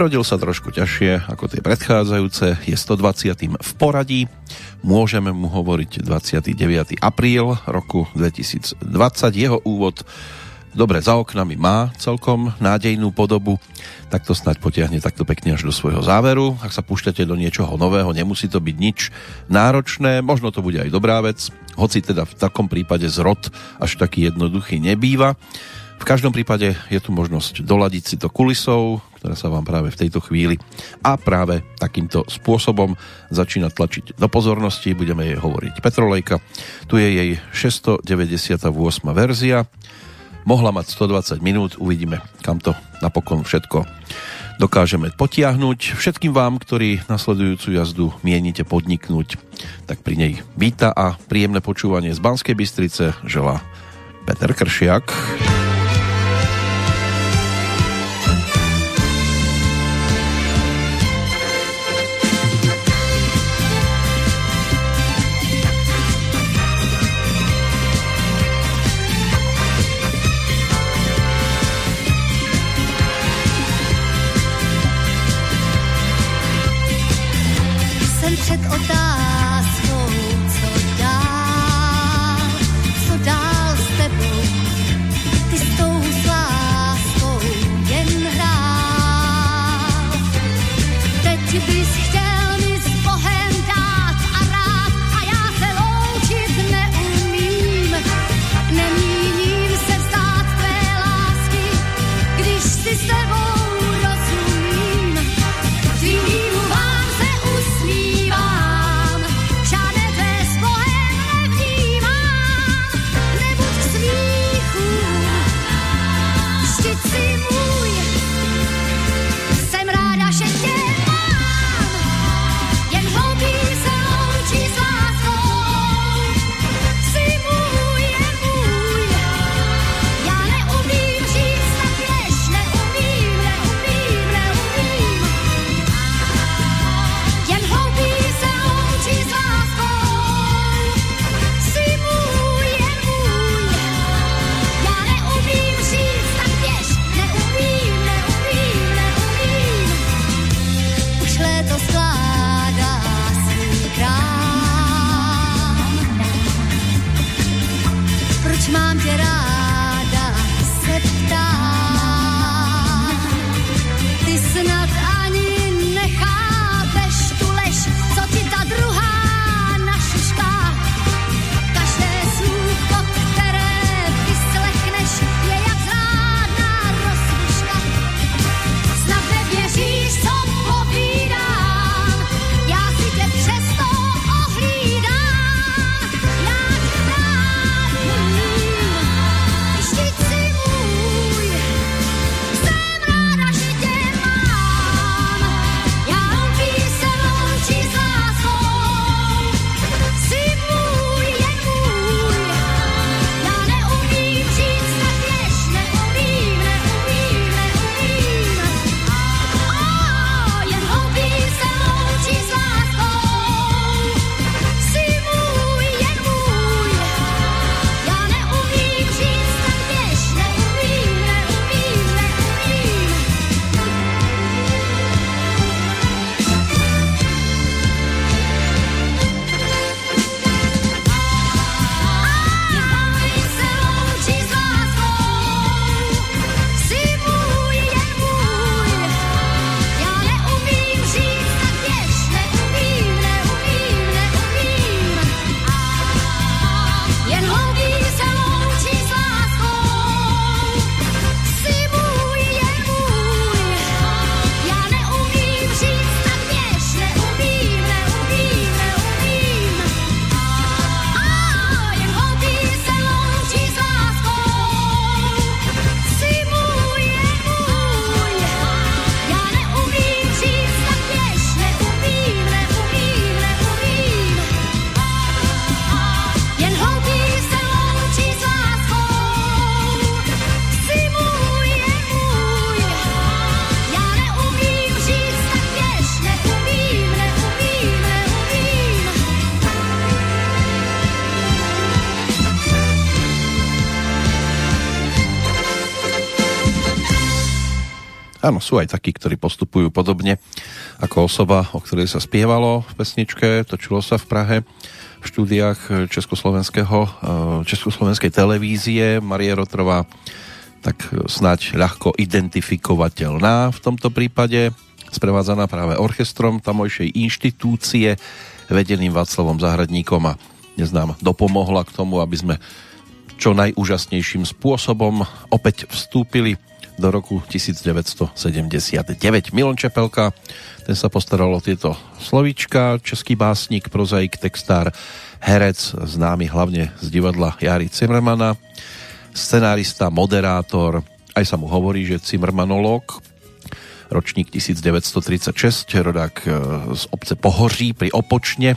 Rodil sa trošku ťažšie ako tie predchádzajúce, je 120. v poradí. Môžeme mu hovoriť 29. apríl roku 2020. Jeho úvod dobre za oknami má celkom nádejnú podobu, tak to snáď potiahne takto pekne až do svojho záveru. Ak sa púšťate do niečoho nového, nemusí to byť nič náročné, možno to bude aj dobrá vec, hoci teda v takom prípade zrod až taký jednoduchý nebýva. V každom prípade je tu možnosť doladiť si to kulisou, ktorá sa vám práve v tejto chvíli a práve takýmto spôsobom začína tlačiť do pozornosti. Budeme jej hovoriť Petrolejka. Tu je jej 698. verzia. Mohla mať 120 minút, uvidíme, kam to napokon všetko dokážeme potiahnuť. Všetkým vám, ktorí nasledujúcu jazdu mienite podniknúť, tak pri nej víta a príjemné počúvanie z Banskej Bystrice želá Peter Kršiak. Áno, sú aj takí, ktorí postupujú podobne ako osoba, o ktorej sa spievalo v pesničke, točilo sa v Prahe v štúdiách Československého, eh, Československej televízie. Marie Rotrová tak snáď ľahko identifikovateľná v tomto prípade, sprevádzaná práve orchestrom tamojšej inštitúcie vedeným Václavom Zahradníkom a dnes nám dopomohla k tomu, aby sme čo najúžasnejším spôsobom opäť vstúpili do roku 1979. Milon Čepelka, ten sa postaral o tieto slovíčka, český básnik, prozaik, textár, herec, známy hlavne z divadla Jary Cimrmana, scenárista, moderátor, aj sa mu hovorí, že Cimrmanolog, ročník 1936, rodák e, z obce Pohoří pri Opočne,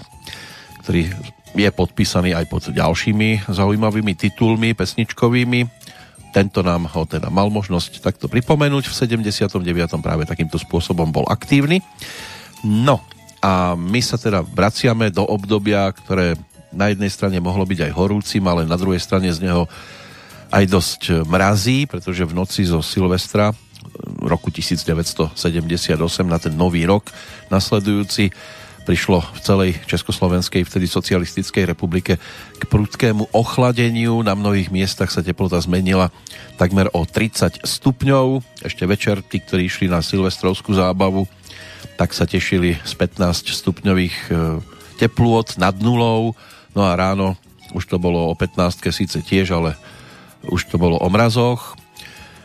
ktorý je podpísaný aj pod ďalšími zaujímavými titulmi pesničkovými tento nám ho teda mal možnosť takto pripomenúť. V 79. práve takýmto spôsobom bol aktívny. No a my sa teda vraciame do obdobia, ktoré na jednej strane mohlo byť aj horúcim, ale na druhej strane z neho aj dosť mrazí, pretože v noci zo Silvestra roku 1978 na ten nový rok nasledujúci prišlo v celej Československej, vtedy socialistickej republike k prudkému ochladeniu. Na mnohých miestach sa teplota zmenila takmer o 30 stupňov. Ešte večer tí, ktorí išli na silvestrovskú zábavu, tak sa tešili z 15 stupňových e, teplôt nad nulou. No a ráno už to bolo o 15 síce tiež, ale už to bolo o mrazoch.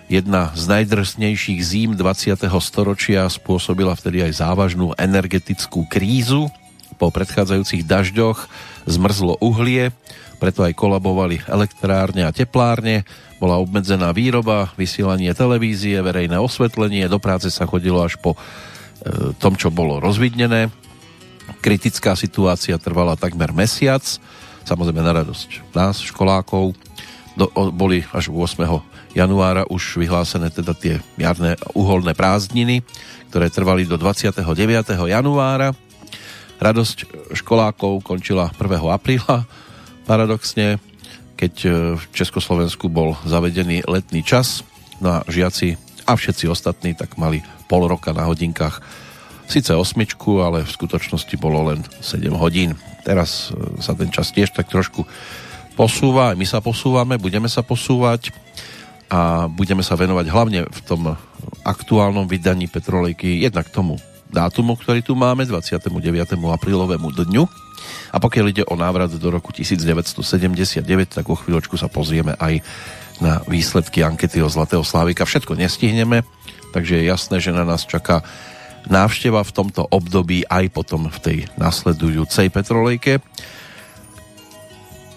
Jedna z najdrsnejších zím 20. storočia spôsobila vtedy aj závažnú energetickú krízu. Po predchádzajúcich dažďoch zmrzlo uhlie, preto aj kolabovali elektrárne a teplárne, bola obmedzená výroba, vysielanie televízie, verejné osvetlenie, do práce sa chodilo až po e, tom, čo bolo rozvidnené. Kritická situácia trvala takmer mesiac, samozrejme na radosť nás, školákov. Do, boli až 8 januára už vyhlásené teda tie jarné uholné prázdniny, ktoré trvali do 29. januára. Radosť školákov končila 1. apríla, paradoxne, keď e, v Československu bol zavedený letný čas, no a žiaci a všetci ostatní tak mali pol roka na hodinkách síce osmičku, ale v skutočnosti bolo len 7 hodín. Teraz e, sa ten čas tiež tak trošku posúva, my sa posúvame, budeme sa posúvať a budeme sa venovať hlavne v tom aktuálnom vydaní Petrolejky jednak tomu dátumu, ktorý tu máme, 29. aprílovému dňu. A pokiaľ ide o návrat do roku 1979, tak o chvíľočku sa pozrieme aj na výsledky ankety o Zlatého Slávika. Všetko nestihneme, takže je jasné, že na nás čaká návšteva v tomto období aj potom v tej nasledujúcej Petrolejke.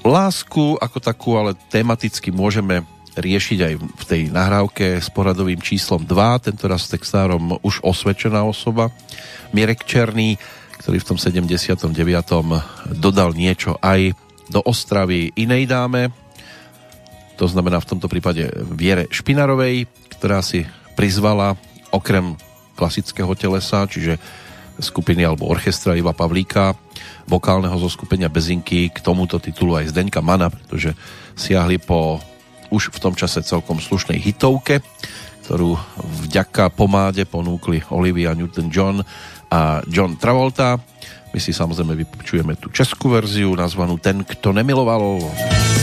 Lásku ako takú, ale tematicky môžeme riešiť aj v tej nahrávke s poradovým číslom 2, tento raz s textárom už osvedčená osoba, Mirek Černý, ktorý v tom 79. dodal niečo aj do Ostravy inej dáme, to znamená v tomto prípade Viere Špinarovej, ktorá si prizvala okrem klasického telesa, čiže skupiny alebo orchestra Iva Pavlíka, vokálneho zo skupenia Bezinky, k tomuto titulu aj Zdeňka Mana, pretože siahli po už v tom čase celkom slušnej hitovke, ktorú vďaka pomáde ponúkli Olivia Newton-John a John Travolta. My si samozrejme vypočujeme tú českú verziu nazvanú Ten, kto nemiloval. A teď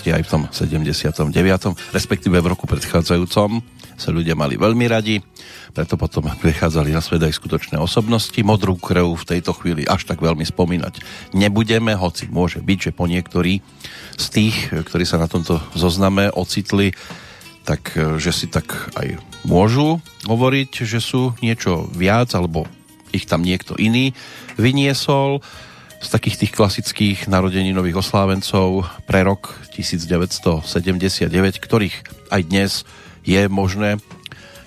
našťastie aj v tom 79. respektíve v roku predchádzajúcom sa ľudia mali veľmi radi, preto potom prichádzali na svet aj skutočné osobnosti. Modrú krv v tejto chvíli až tak veľmi spomínať nebudeme, hoci môže byť, že po niektorí z tých, ktorí sa na tomto zozname ocitli, tak že si tak aj môžu hovoriť, že sú niečo viac, alebo ich tam niekto iný vyniesol z takých tých klasických narodeninových oslávencov pre rok 1979, ktorých aj dnes je možné,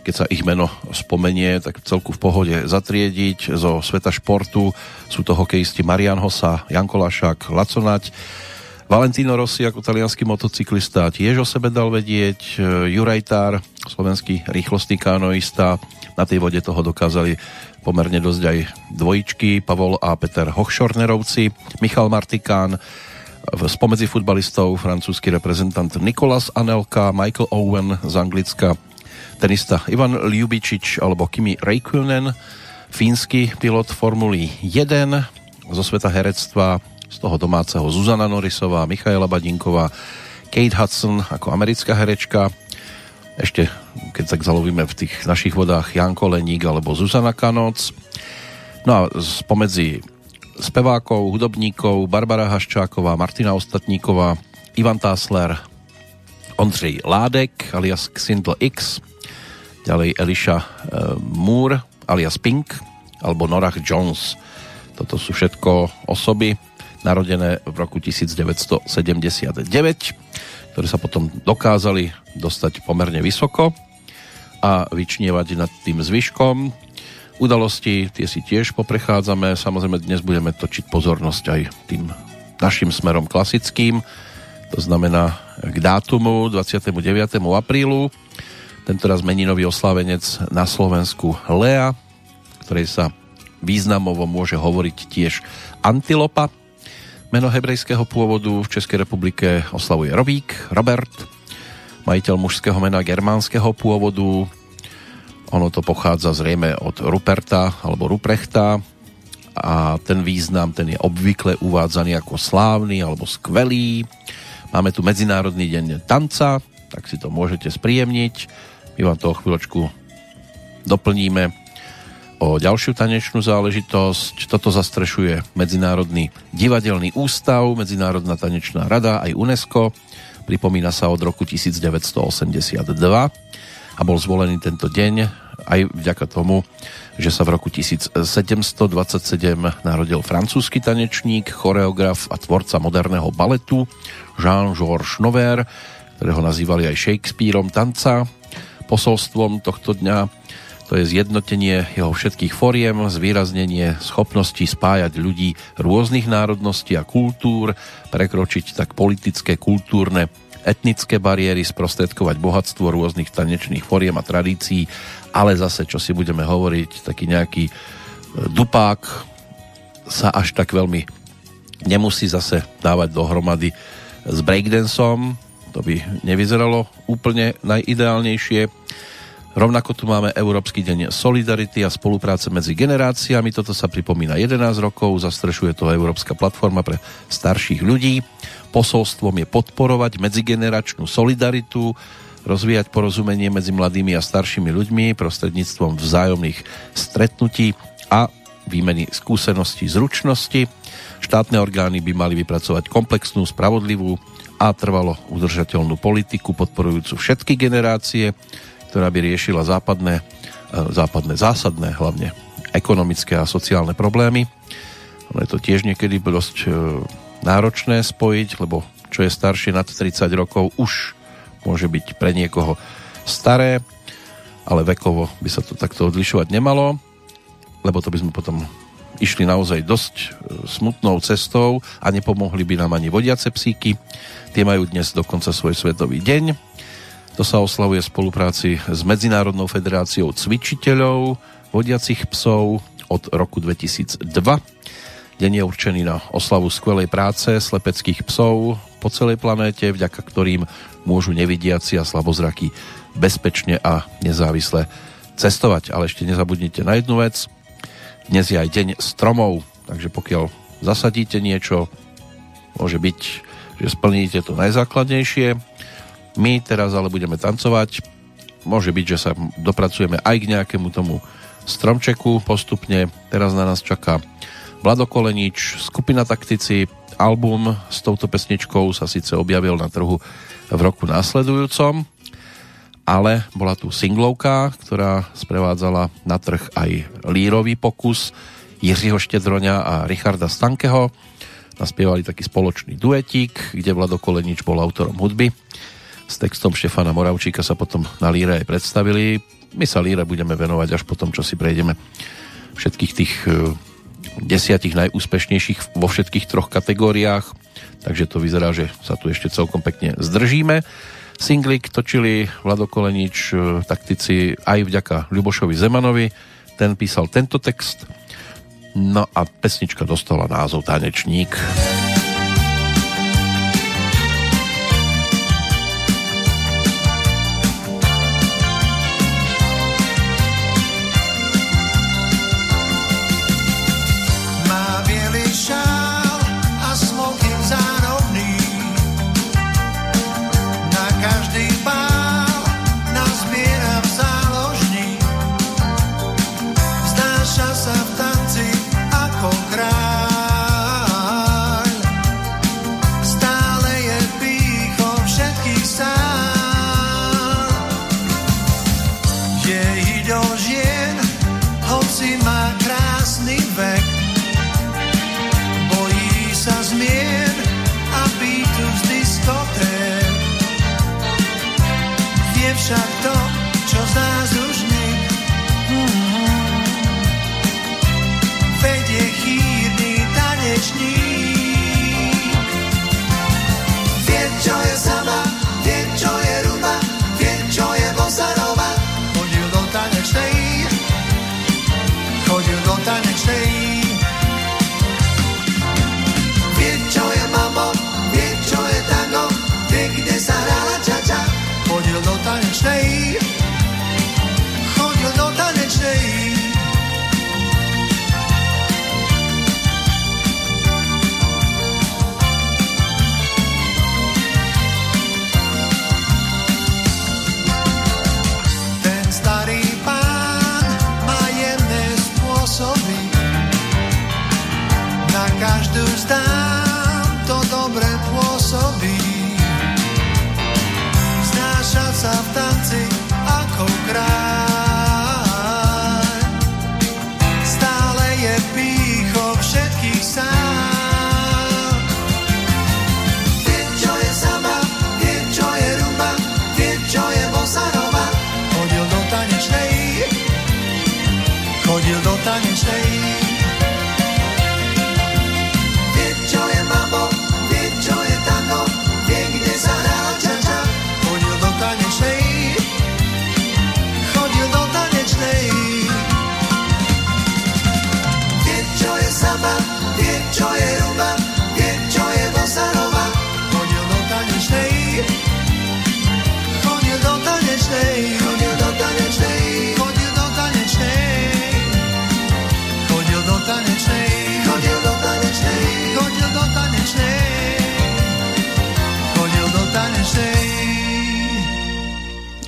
keď sa ich meno spomenie, tak celku v pohode zatriediť. Zo sveta športu sú to hokejisti Marian Hosa, Janko Lašák, Laconať, Valentino Rossi ako talianský motocyklista tiež o sebe dal vedieť, Juraj Tár, slovenský rýchlostný kanoista, na tej vode toho dokázali pomerne dosť aj dvojičky, Pavol a Peter Hochschornerovci, Michal Martikán, spomedzi futbalistov francúzsky reprezentant Nikolas Anelka, Michael Owen z Anglicka, tenista Ivan Ljubičič alebo Kimi Räikkönen, fínsky pilot Formuly 1, zo sveta herectva z toho domáceho Zuzana Norisová, Michaela Badinková, Kate Hudson ako americká herečka, ešte keď sa zalovíme v tých našich vodách Janko Leník alebo Zuzana Kanoc. No a spomedzi spevákov, hudobníkov Barbara Haščáková, Martina Ostatníková, Ivan Tásler, Ondřej Ládek alias Xindl X, ďalej Eliša e, Moore alias Pink alebo Norah Jones. Toto sú všetko osoby narodené v roku 1979 ktoré sa potom dokázali dostať pomerne vysoko a vyčnievať nad tým zvyškom. Udalosti tie si tiež poprechádzame, samozrejme dnes budeme točiť pozornosť aj tým našim smerom klasickým, to znamená k dátumu 29. aprílu. Tento raz meninový oslávenec na Slovensku Lea, ktorej sa významovo môže hovoriť tiež Antilopa, Meno hebrejského pôvodu v Českej republike oslavuje Robík, Robert, majiteľ mužského mena germánskeho pôvodu. Ono to pochádza zrejme od Ruperta alebo Ruprechta a ten význam, ten je obvykle uvádzaný ako slávny alebo skvelý. Máme tu Medzinárodný deň tanca, tak si to môžete spríjemniť. My vám to o chvíľočku doplníme o ďalšiu tanečnú záležitosť. Toto zastrešuje Medzinárodný divadelný ústav, Medzinárodná tanečná rada aj UNESCO. Pripomína sa od roku 1982 a bol zvolený tento deň aj vďaka tomu, že sa v roku 1727 narodil francúzsky tanečník, choreograf a tvorca moderného baletu Jean-Georges Nover, ktorého nazývali aj Shakespeareom tanca. Posolstvom tohto dňa to je zjednotenie jeho všetkých foriem, zvýraznenie schopnosti spájať ľudí rôznych národností a kultúr, prekročiť tak politické, kultúrne, etnické bariéry, sprostredkovať bohatstvo rôznych tanečných foriem a tradícií, ale zase, čo si budeme hovoriť, taký nejaký e, dupák sa až tak veľmi nemusí zase dávať dohromady s breakdanceom, to by nevyzeralo úplne najideálnejšie Rovnako tu máme Európsky deň Solidarity a spolupráce medzi generáciami. Toto sa pripomína 11 rokov, zastrešuje to Európska platforma pre starších ľudí. Posolstvom je podporovať medzigeneračnú solidaritu, rozvíjať porozumenie medzi mladými a staršími ľuďmi prostredníctvom vzájomných stretnutí a výmeny skúseností, zručnosti. Štátne orgány by mali vypracovať komplexnú, spravodlivú a trvalo udržateľnú politiku podporujúcu všetky generácie, ktorá by riešila západné, e, západné zásadné hlavne ekonomické a sociálne problémy. Ono je to tiež niekedy dosť e, náročné spojiť, lebo čo je staršie nad 30 rokov už môže byť pre niekoho staré, ale vekovo by sa to takto odlišovať nemalo, lebo to by sme potom išli naozaj dosť e, smutnou cestou a nepomohli by nám ani vodiace psíky. Tie majú dnes dokonca svoj svetový deň to sa oslavuje v spolupráci s Medzinárodnou federáciou cvičiteľov vodiacich psov od roku 2002. Deň je určený na oslavu skvelej práce slepeckých psov po celej planéte, vďaka ktorým môžu nevidiaci a slabozraky bezpečne a nezávisle cestovať. Ale ešte nezabudnite na jednu vec. Dnes je aj deň stromov, takže pokiaľ zasadíte niečo, môže byť že splníte to najzákladnejšie. My teraz ale budeme tancovať. Môže byť, že sa dopracujeme aj k nejakému tomu stromčeku postupne. Teraz na nás čaká Vlado Kolenič, skupina Taktici, album s touto pesničkou sa síce objavil na trhu v roku následujúcom, ale bola tu singlovka, ktorá sprevádzala na trh aj lírový pokus Jiřího Štedroňa a Richarda Stankeho. Naspievali taký spoločný duetík, kde Vlado Kolenič bol autorom hudby s textom Štefana Moravčíka sa potom na Líre aj predstavili. My sa Líre budeme venovať až potom, čo si prejdeme všetkých tých e, desiatich najúspešnejších vo všetkých troch kategóriách, takže to vyzerá, že sa tu ešte celkom pekne zdržíme. Singlik točili Vlado Kolenič, e, taktici aj vďaka Ľubošovi Zemanovi, ten písal tento text, no a pesnička dostala názov Tanečník. Tanečník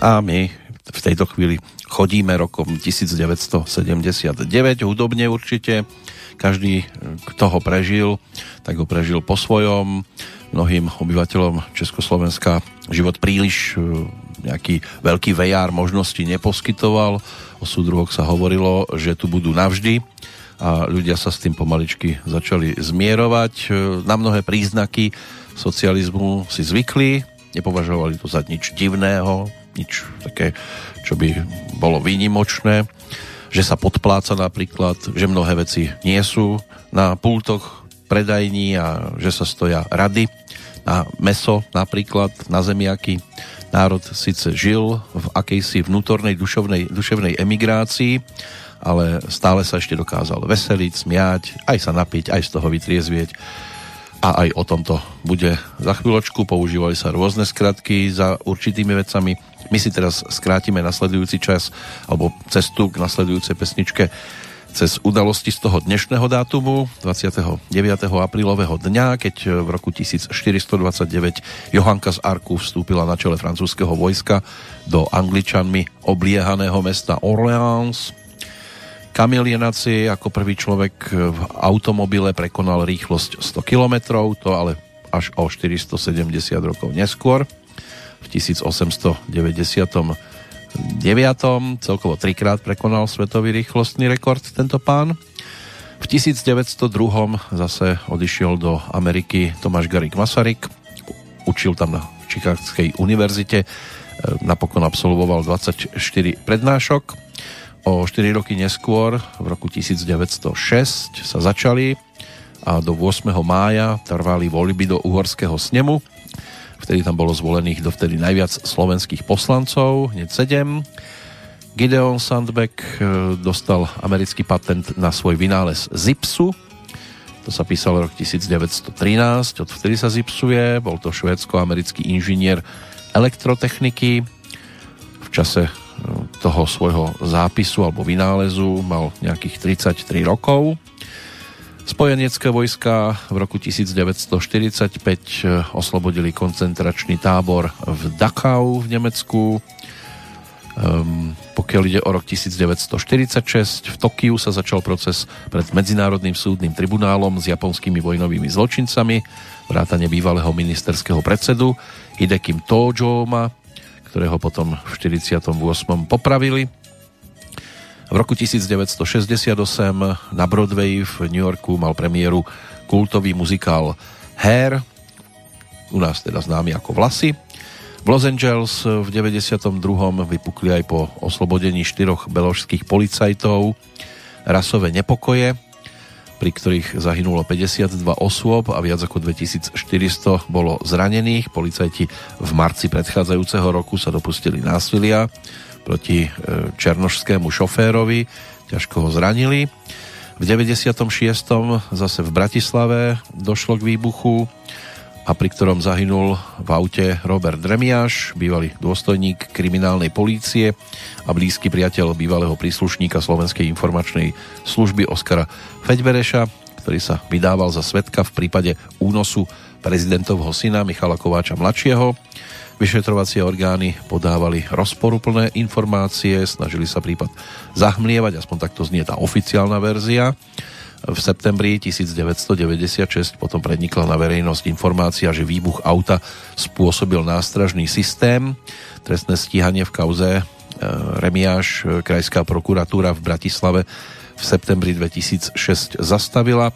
a my v tejto chvíli chodíme rokom 1979, hudobne určite. Každý, kto ho prežil, tak ho prežil po svojom. Mnohým obyvateľom Československa život príliš e, nejaký veľký VR možnosti neposkytoval. O súdruhoch sa hovorilo, že tu budú navždy a ľudia sa s tým pomaličky začali zmierovať. E, na mnohé príznaky socializmu si zvykli, nepovažovali to za nič divného, nič také, čo by bolo výnimočné, že sa podpláca napríklad, že mnohé veci nie sú na pultoch predajní a že sa stoja rady na meso napríklad, na zemiaky. Národ síce žil v akejsi vnútornej dušovnej, duševnej emigrácii, ale stále sa ešte dokázal veseliť, smiať, aj sa napiť, aj z toho vytriezvieť a aj o tomto bude za chvíľočku. Používali sa rôzne skratky za určitými vecami. My si teraz skrátime nasledujúci čas alebo cestu k nasledujúcej pesničke cez udalosti z toho dnešného dátumu 29. aprílového dňa, keď v roku 1429 Johanka z Arku vstúpila na čele francúzského vojska do angličanmi obliehaného mesta Orleans. Kamil Jenaci ako prvý človek v automobile prekonal rýchlosť 100 km, to ale až o 470 rokov neskôr. V 1890 9. Celkovo trikrát prekonal svetový rýchlostný rekord tento pán. V 1902 zase odišiel do Ameriky Tomáš Garik Masaryk. Učil tam na Chicagskej univerzite. E, napokon absolvoval 24 prednášok. O 4 roky neskôr, v roku 1906, sa začali a do 8. mája trvali voľby do uhorského snemu Vtedy tam bolo zvolených dovtedy najviac slovenských poslancov, hneď 7. Gideon Sandbeck e, dostal americký patent na svoj vynález Zipsu. To sa písalo rok 1913, odvtedy sa zipsuje. Bol to švédsko-americký inžinier elektrotechniky. V čase toho svojho zápisu alebo vynálezu mal nejakých 33 rokov. Spojenecké vojska v roku 1945 eh, oslobodili koncentračný tábor v Dachau v Nemecku. Um, pokiaľ ide o rok 1946, v Tokiu sa začal proces pred Medzinárodným súdnym tribunálom s japonskými vojnovými zločincami, vrátane bývalého ministerského predsedu Hidekim Tojoma, ktorého potom v 48. popravili. V roku 1968 na Broadway v New Yorku mal premiéru kultový muzikál Hair, u nás teda známy ako Vlasy. V Los Angeles v 92. vypukli aj po oslobodení štyroch beložských policajtov rasové nepokoje, pri ktorých zahynulo 52 osôb a viac ako 2400 bolo zranených. Policajti v marci predchádzajúceho roku sa dopustili násilia proti e, černošskému šoférovi, ťažko ho zranili. V 96. zase v Bratislave došlo k výbuchu a pri ktorom zahynul v aute Robert Dremiáš, bývalý dôstojník kriminálnej polície a blízky priateľ bývalého príslušníka Slovenskej informačnej služby Oskara Feďbereša, ktorý sa vydával za svetka v prípade únosu prezidentovho syna Michala Kováča mladšieho. Vyšetrovacie orgány podávali rozporuplné informácie, snažili sa prípad zahmlievať, aspoň takto znie tá oficiálna verzia. V septembri 1996 potom prednikla na verejnosť informácia, že výbuch auta spôsobil nástražný systém. Trestné stíhanie v kauze e, Remiáš, e, Krajská prokuratúra v Bratislave v septembri 2006 zastavila.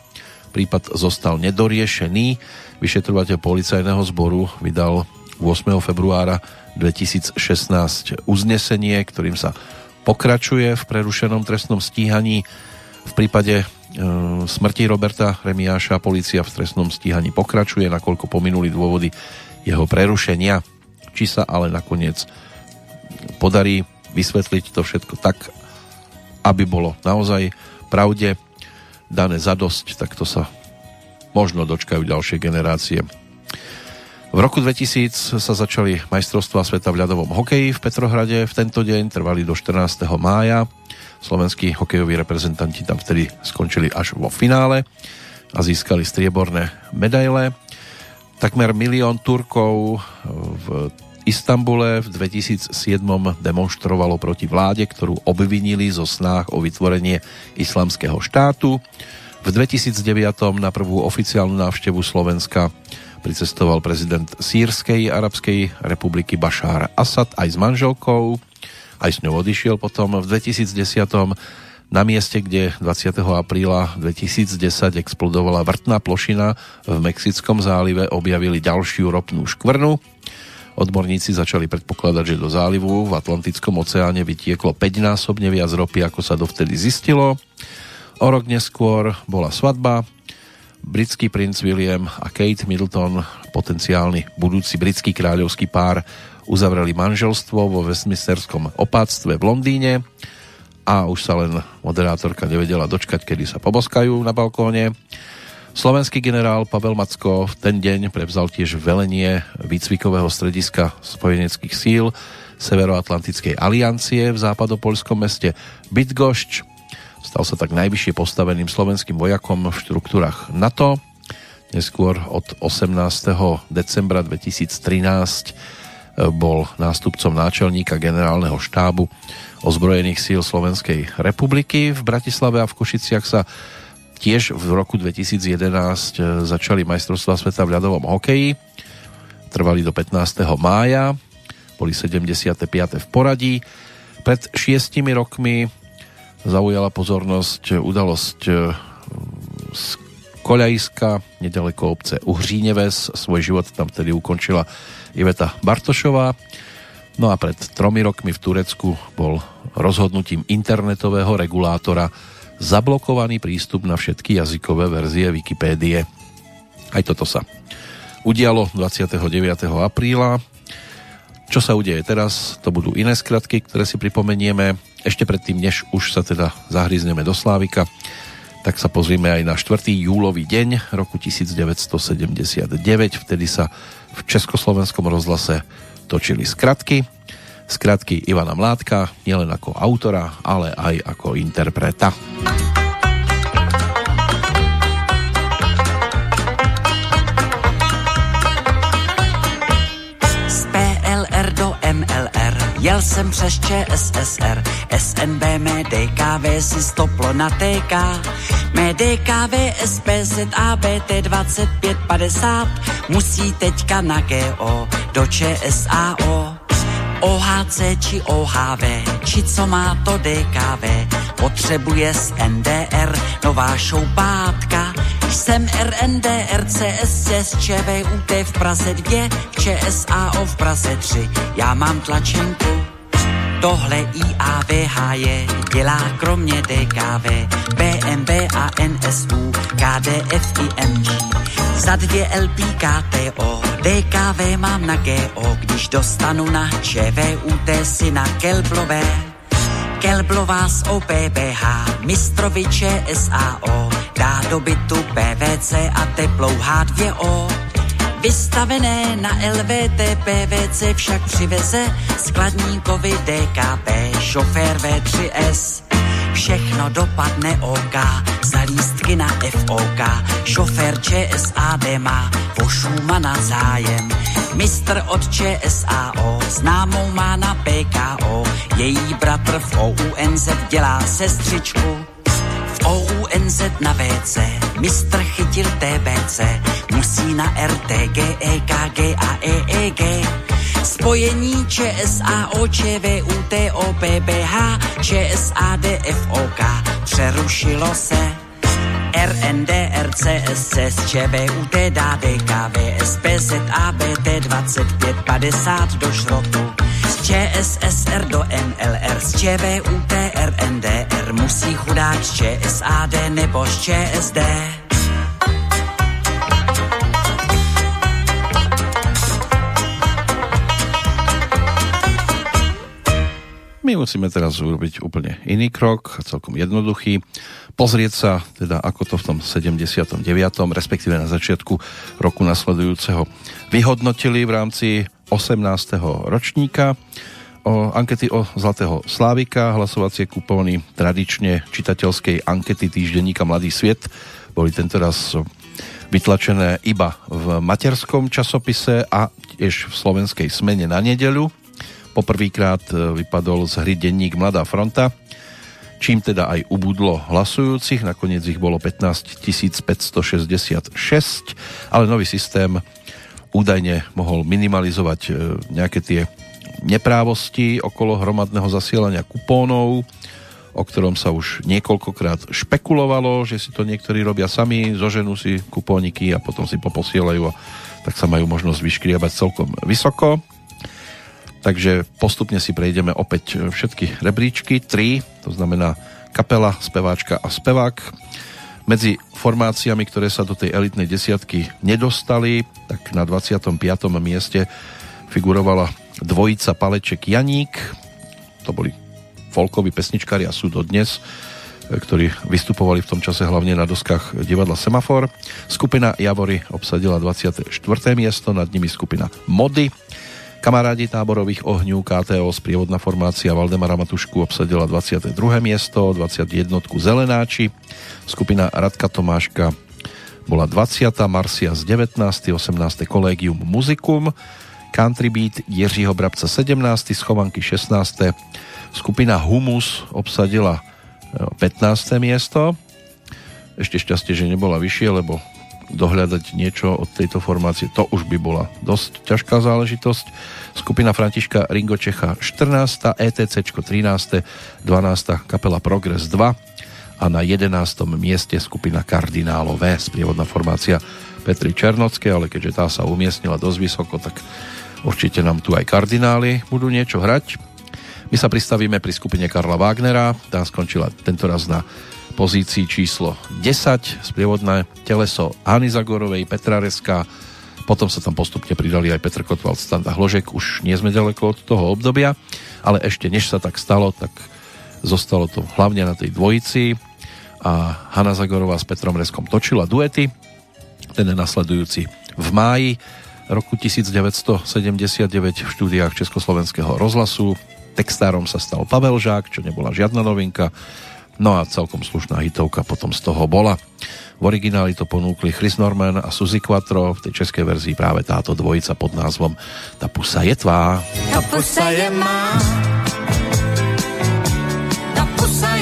Prípad zostal nedoriešený. Vyšetrovateľ policajného zboru vydal 8. februára 2016 uznesenie, ktorým sa pokračuje v prerušenom trestnom stíhaní. V prípade smrti Roberta Remiáša policia v trestnom stíhaní pokračuje, nakoľko pominuli dôvody jeho prerušenia. Či sa ale nakoniec podarí vysvetliť to všetko tak, aby bolo naozaj pravde dané zadosť, tak to sa možno dočkajú ďalšie generácie. V roku 2000 sa začali majstrovstvá sveta v ľadovom hokeji v Petrohrade. V tento deň trvali do 14. mája. Slovenskí hokejoví reprezentanti tam vtedy skončili až vo finále a získali strieborné medaile. Takmer milión Turkov v Istambule v 2007 demonstrovalo proti vláde, ktorú obvinili zo snách o vytvorenie islamského štátu. V 2009 na prvú oficiálnu návštevu Slovenska pricestoval prezident Sýrskej arabskej republiky Bashar Assad aj s manželkou, aj s ňou odišiel potom v 2010 na mieste, kde 20. apríla 2010 explodovala vrtná plošina v Mexickom zálive, objavili ďalšiu ropnú škvrnu. Odborníci začali predpokladať, že do zálivu v Atlantickom oceáne vytieklo 5-násobne viac ropy, ako sa dovtedy zistilo. O rok neskôr bola svadba, britský princ William a Kate Middleton, potenciálny budúci britský kráľovský pár, uzavreli manželstvo vo Westminsterskom opáctve v Londýne a už sa len moderátorka nevedela dočkať, kedy sa poboskajú na balkóne. Slovenský generál Pavel Macko v ten deň prevzal tiež velenie výcvikového strediska spojeneckých síl Severoatlantickej aliancie v západopolskom meste Bydgošť Stal sa tak najvyššie postaveným slovenským vojakom v štruktúrach NATO. Neskôr od 18. decembra 2013 e, bol nástupcom náčelníka generálneho štábu ozbrojených síl Slovenskej republiky. V Bratislave a v Košiciach sa tiež v roku 2011 e, začali majstrovstvá sveta v ľadovom hokeji. Trvali do 15. mája, boli 75. v poradí. Pred šiestimi rokmi zaujala pozornosť udalosť e, z Koľajska, nedaleko obce Uhříneves. Svoj život tam vtedy ukončila Iveta Bartošová. No a pred tromi rokmi v Turecku bol rozhodnutím internetového regulátora zablokovaný prístup na všetky jazykové verzie Wikipédie. Aj toto sa udialo 29. apríla. Čo sa udeje teraz, to budú iné skratky, ktoré si pripomenieme. Ešte predtým, než už sa teda zahryzneme do Slávika, tak sa pozrieme aj na 4. júlový deň roku 1979. Vtedy sa v Československom rozhlase točili skratky. Skratky Ivana Mládka, nielen ako autora, ale aj ako interpreta. Jel jsem přes ČSSR, SNB, mé DKV si stoplo na TK. Mé DKV, SPZ, ABT 2550 musí teďka na GO do ČSAO. OHC či OHV, či co má to DKV, potřebuje z NDR nová šoupátka. Jsem RND, RCS, ČVUT v Praze 2, ČSAO v Praze 3, já mám tlačenku. Tohle IAVH je, dělá kromě DKV, BMB a NSU, KDF i MG. Za dvě LP KTO, DKV mám na GO, když dostanu na ČVUT si na Kelblové. Kelblová z OPBH, Mistroviče SAO, dá do bytu PVC a teplou H2O. Vystavené na LVT PVC však přiveze skladníkovi DKP, šofér V3S. Všechno dopadne OK, za lístky na FOK, šofér ČSAD má o Šumana zájem. Mistr od ČSAO, známou má na PKO, její bratr v OUNZ dělá sestřičku. OUNZ na WC, mistr chytil TBC, musí na RTG, EKG a EEG. Spojení ČSAO, ČVUT, OPBH, ČSAD, FOK přerušilo se. RND, RCS, ČVUT, DKV, SPZ, ABT 2550 do šrotu. ČSSR do NLR, z ČVUT, RNDR musí chudák z ČSAD nebo z ČSD. My musíme teraz urobiť úplne iný krok, celkom jednoduchý. Pozrieť sa, teda ako to v tom 79. respektíve na začiatku roku nasledujúceho vyhodnotili v rámci 18. ročníka. O ankety o Zlatého Slávika, hlasovacie kupóny tradične čitateľskej ankety týždenníka Mladý sviet. Boli tentoraz vytlačené iba v materskom časopise a tiež v slovenskej smene na nedeľu. Poprvýkrát e, vypadol z hry denník Mladá fronta, čím teda aj ubudlo hlasujúcich, nakoniec ich bolo 15 566, ale nový systém údajne mohol minimalizovať e, nejaké tie neprávosti okolo hromadného zasielania kupónov, o ktorom sa už niekoľkokrát špekulovalo, že si to niektorí robia sami, zoženú si kupóniky a potom si poposielajú a tak sa majú možnosť vyškriabať celkom vysoko takže postupne si prejdeme opäť všetky rebríčky, tri, to znamená kapela, speváčka a spevák. Medzi formáciami, ktoré sa do tej elitnej desiatky nedostali, tak na 25. mieste figurovala dvojica Paleček Janík, to boli folkoví pesničkári a sú dodnes, ktorí vystupovali v tom čase hlavne na doskách divadla Semafor. Skupina Javory obsadila 24. miesto, nad nimi skupina Mody, Kamarádi táborových ohňů KTO sprievodná formácia Valdemara Matušku obsadila 22. miesto, 21. Zelenáči, skupina Radka Tomáška bola 20. Marcia z 19. 18. Kolegium Muzikum, Country Beat Jiřího Brabca 17. Schovanky 16. Skupina Humus obsadila 15. E, miesto. Ešte šťastie, že nebola vyššie, lebo dohľadať niečo od tejto formácie, to už by bola dosť ťažká záležitosť. Skupina Františka Ringo Čecha 14. ETC 13. 12. kapela Progress 2 a na 11. mieste skupina Kardinálové, sprievodná formácia Petri Černocké, ale keďže tá sa umiestnila dosť vysoko, tak určite nám tu aj kardináli budú niečo hrať. My sa pristavíme pri skupine Karla Wagnera, tá skončila tentoraz na pozícii číslo 10, sprievodné teleso Hany Zagorovej, Petra Reska, potom sa tam postupne pridali aj Petr Kotval, Standa Hložek, už nie sme ďaleko od toho obdobia, ale ešte než sa tak stalo, tak zostalo to hlavne na tej dvojici a Hanna Zagorová s Petrom Reskom točila duety, ten je nasledujúci v máji roku 1979 v štúdiách Československého rozhlasu. Textárom sa stal Pavel Žák, čo nebola žiadna novinka. No a celkom slušná hitovka potom z toho bola. V origináli to ponúkli Chris Norman a Suzy Quattro, v tej českej verzii práve táto dvojica pod názvom Ta pusa je tvá. Ta pusa je má, je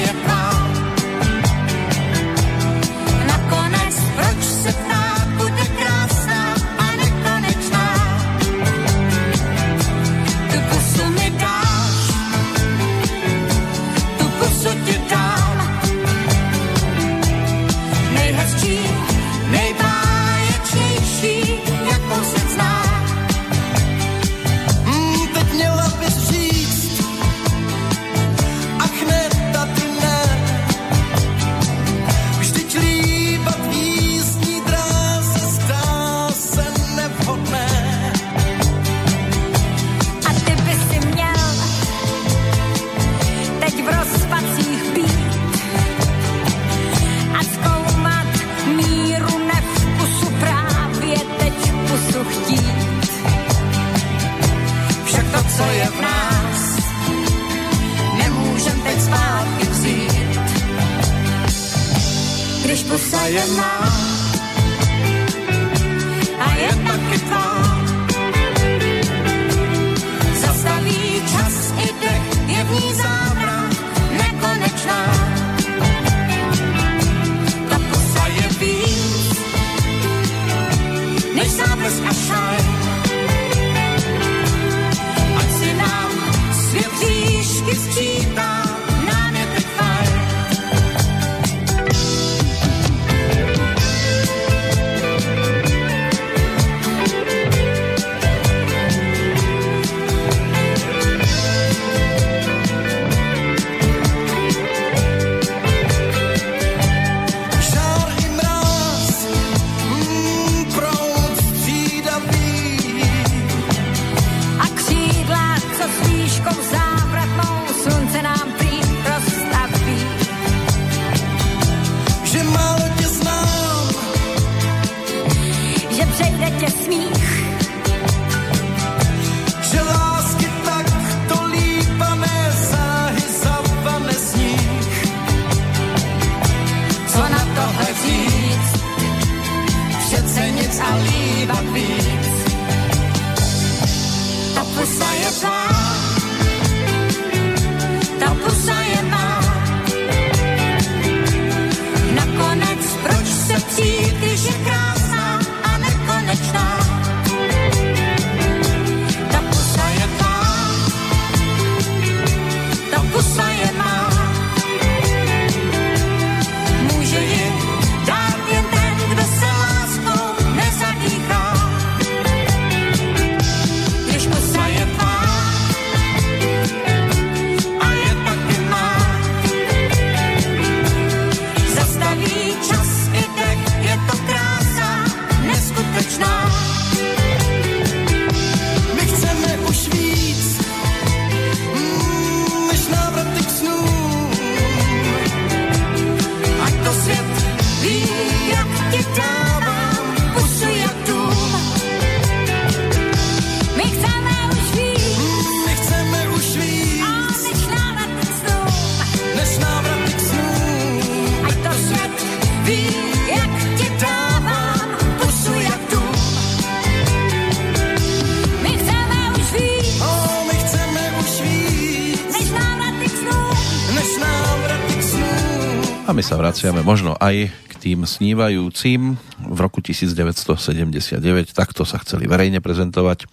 A my sa vraciame možno aj k tým snívajúcim. V roku 1979 takto sa chceli verejne prezentovať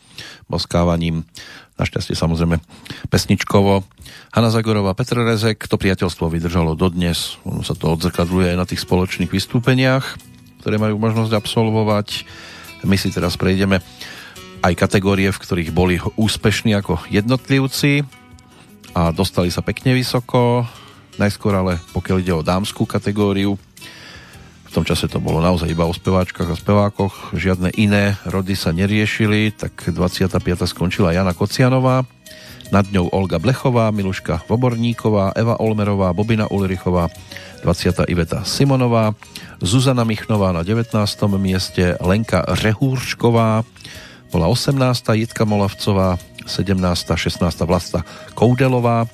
boskávaním. Našťastie samozrejme pesničkovo. Hanna Zagorová, Petr Rezek, to priateľstvo vydržalo dodnes. Ono sa to odzrkadluje aj na tých spoločných vystúpeniach, ktoré majú možnosť absolvovať. My si teraz prejdeme aj kategórie, v ktorých boli úspešní ako jednotlivci a dostali sa pekne vysoko Najskôr ale pokiaľ ide o dámskú kategóriu, v tom čase to bolo naozaj iba o speváčkach a spevákoch, žiadne iné rody sa neriešili, tak 25. skončila Jana Kocianová, nad ňou Olga Blechová, Miluška Voborníková, Eva Olmerová, Bobina Ulrichová, 20. Iveta Simonová, Zuzana Michnová na 19. mieste, Lenka Rehúršková, bola 18. Jitka Molavcová, 17. 16. Vlasta Koudelová,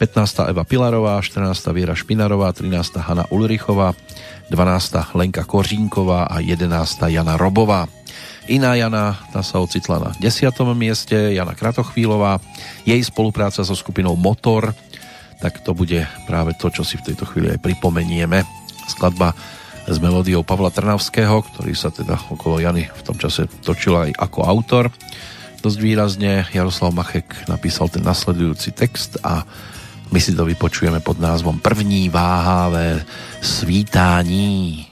15. Eva Pilarová, 14. Viera Špinarová, 13. Hanna Ulrichová, 12. Lenka Kořínková a 11. Jana Robová. Iná Jana, tá sa ocitla na 10. mieste, Jana Kratochvílová, jej spolupráca so skupinou Motor, tak to bude práve to, čo si v tejto chvíli aj pripomenieme. Skladba s melódiou Pavla Trnavského, ktorý sa teda okolo Jany v tom čase točil aj ako autor. Dosť výrazne Jaroslav Machek napísal ten nasledujúci text a my si to vypočujeme pod názvom První váhavé svítání.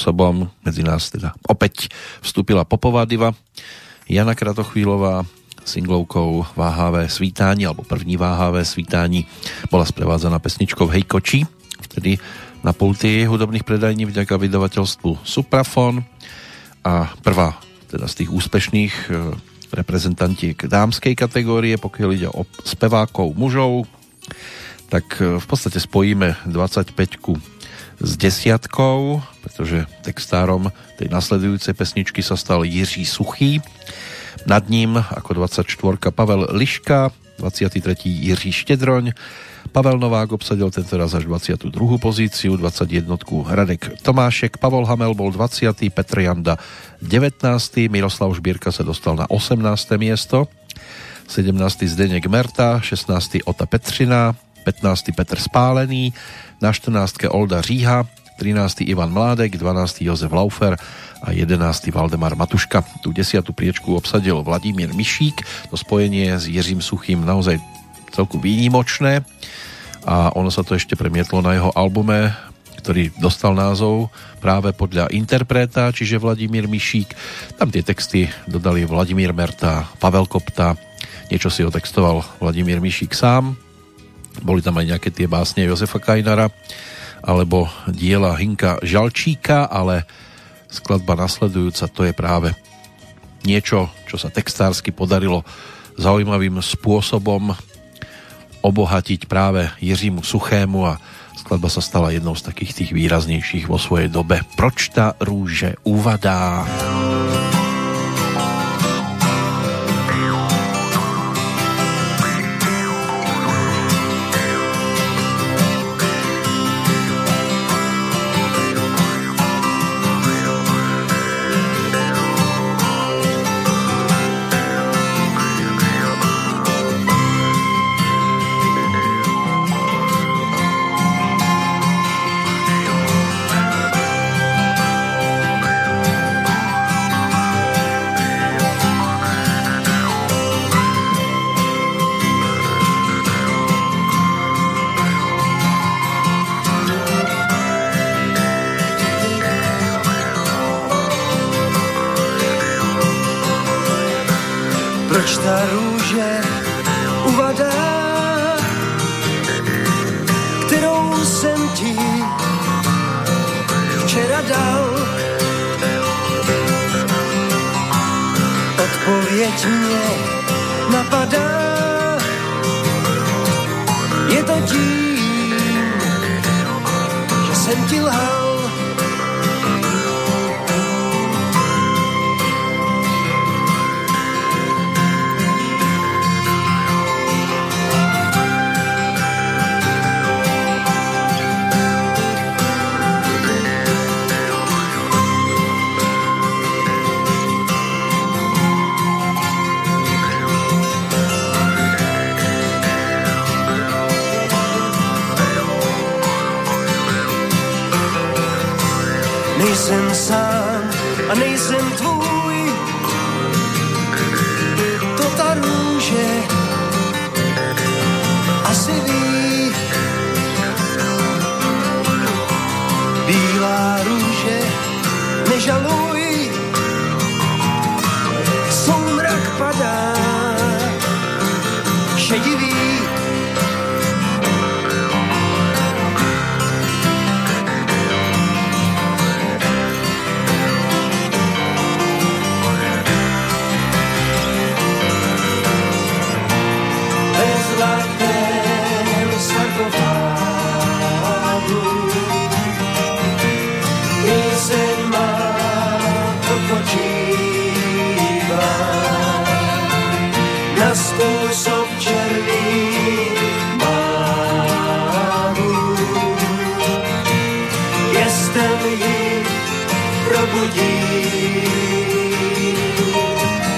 Spôsobom. Medzi nás teda opäť vstúpila popová diva Jana Kratochvílová singlovkou Váhavé svítání alebo první Váhavé svítání. Bola sprevádzaná pesničkou Hej koči vtedy na pulty hudobných predajní vďaka vydavateľstvu Suprafon. A prvá teda z tých úspešných e, reprezentantiek dámskej kategórie, pokiaľ ide o spevákov mužov, tak e, v podstate spojíme 25 s desiatkou, pretože textárom tej nasledujúcej pesničky sa stal Jiří Suchý. Nad ním ako 24 Pavel Liška, 23. Jiří Štedroň, Pavel Novák obsadil tento raz až 22. pozíciu, 21. Radek Tomášek, Pavol Hamel bol 20. Petr Janda 19. Miroslav Žbírka sa dostal na 18. miesto, 17. Zdeněk Merta, 16. Ota Petřina, 15. Petr Spálený, na 14. Olda Říha, 13. Ivan Mládek, 12. Jozef Laufer a 11. Valdemar Matuška. Tu desiatú priečku obsadil Vladimír Mišík. To spojenie s Jiřím Suchým naozaj celku výnimočné a ono sa to ešte premietlo na jeho albume, ktorý dostal názov práve podľa interpreta, čiže Vladimír Mišík. Tam tie texty dodali Vladimír Merta, Pavel Kopta, niečo si otextoval Vladimír Mišík sám. Boli tam aj nejaké tie básne Jozefa Kajnara alebo diela Hinka Žalčíka, ale skladba nasledujúca to je práve niečo, čo sa textársky podarilo zaujímavým spôsobom obohatiť práve Jiřímu Suchému a skladba sa stala jednou z takých tých výraznejších vo svojej dobe. Proč ta rúže uvadá? trošičky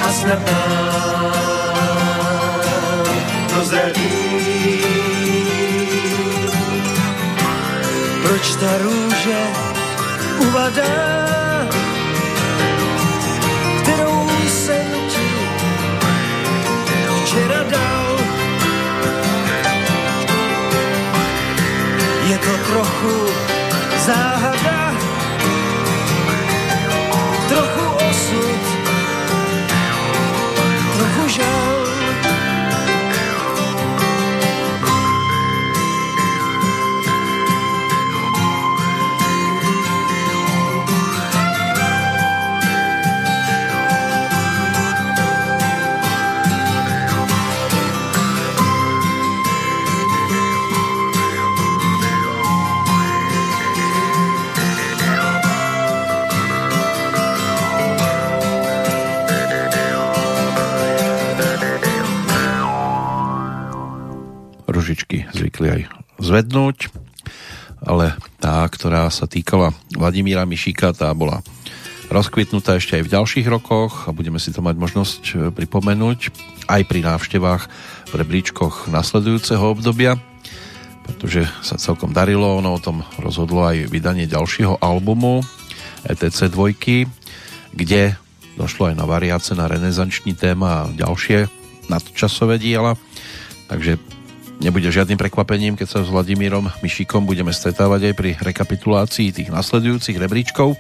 a snad nám prozradí. Proč ta růže uvadá, kterou jsem ti včera dal. Je to trochu záhada, zvykli aj zvednúť, ale tá, ktorá sa týkala Vladimíra Mišíka, tá bola rozkvitnutá ešte aj v ďalších rokoch a budeme si to mať možnosť e, pripomenúť aj pri návštevách v rebríčkoch nasledujúceho obdobia, pretože sa celkom darilo, ono o tom rozhodlo aj vydanie ďalšieho albumu ETC 2, kde došlo aj na variáce na renesančný téma a ďalšie nadčasové diela, takže nebude žiadnym prekvapením, keď sa s Vladimírom Mišikom budeme stretávať aj pri rekapitulácii tých nasledujúcich rebríčkov.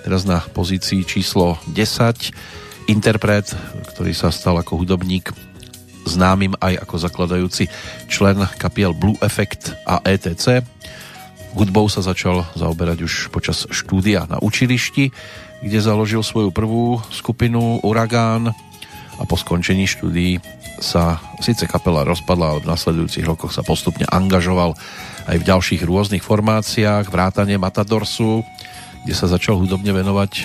Teraz na pozícii číslo 10 interpret, ktorý sa stal ako hudobník známym aj ako zakladajúci člen kapiel Blue Effect a ETC. Hudbou sa začal zaoberať už počas štúdia na učilišti, kde založil svoju prvú skupinu Uragán a po skončení štúdií sa síce kapela rozpadla, ale v nasledujúcich rokoch sa postupne angažoval aj v ďalších rôznych formáciách, vrátane Matadorsu, kde sa začal hudobne venovať e,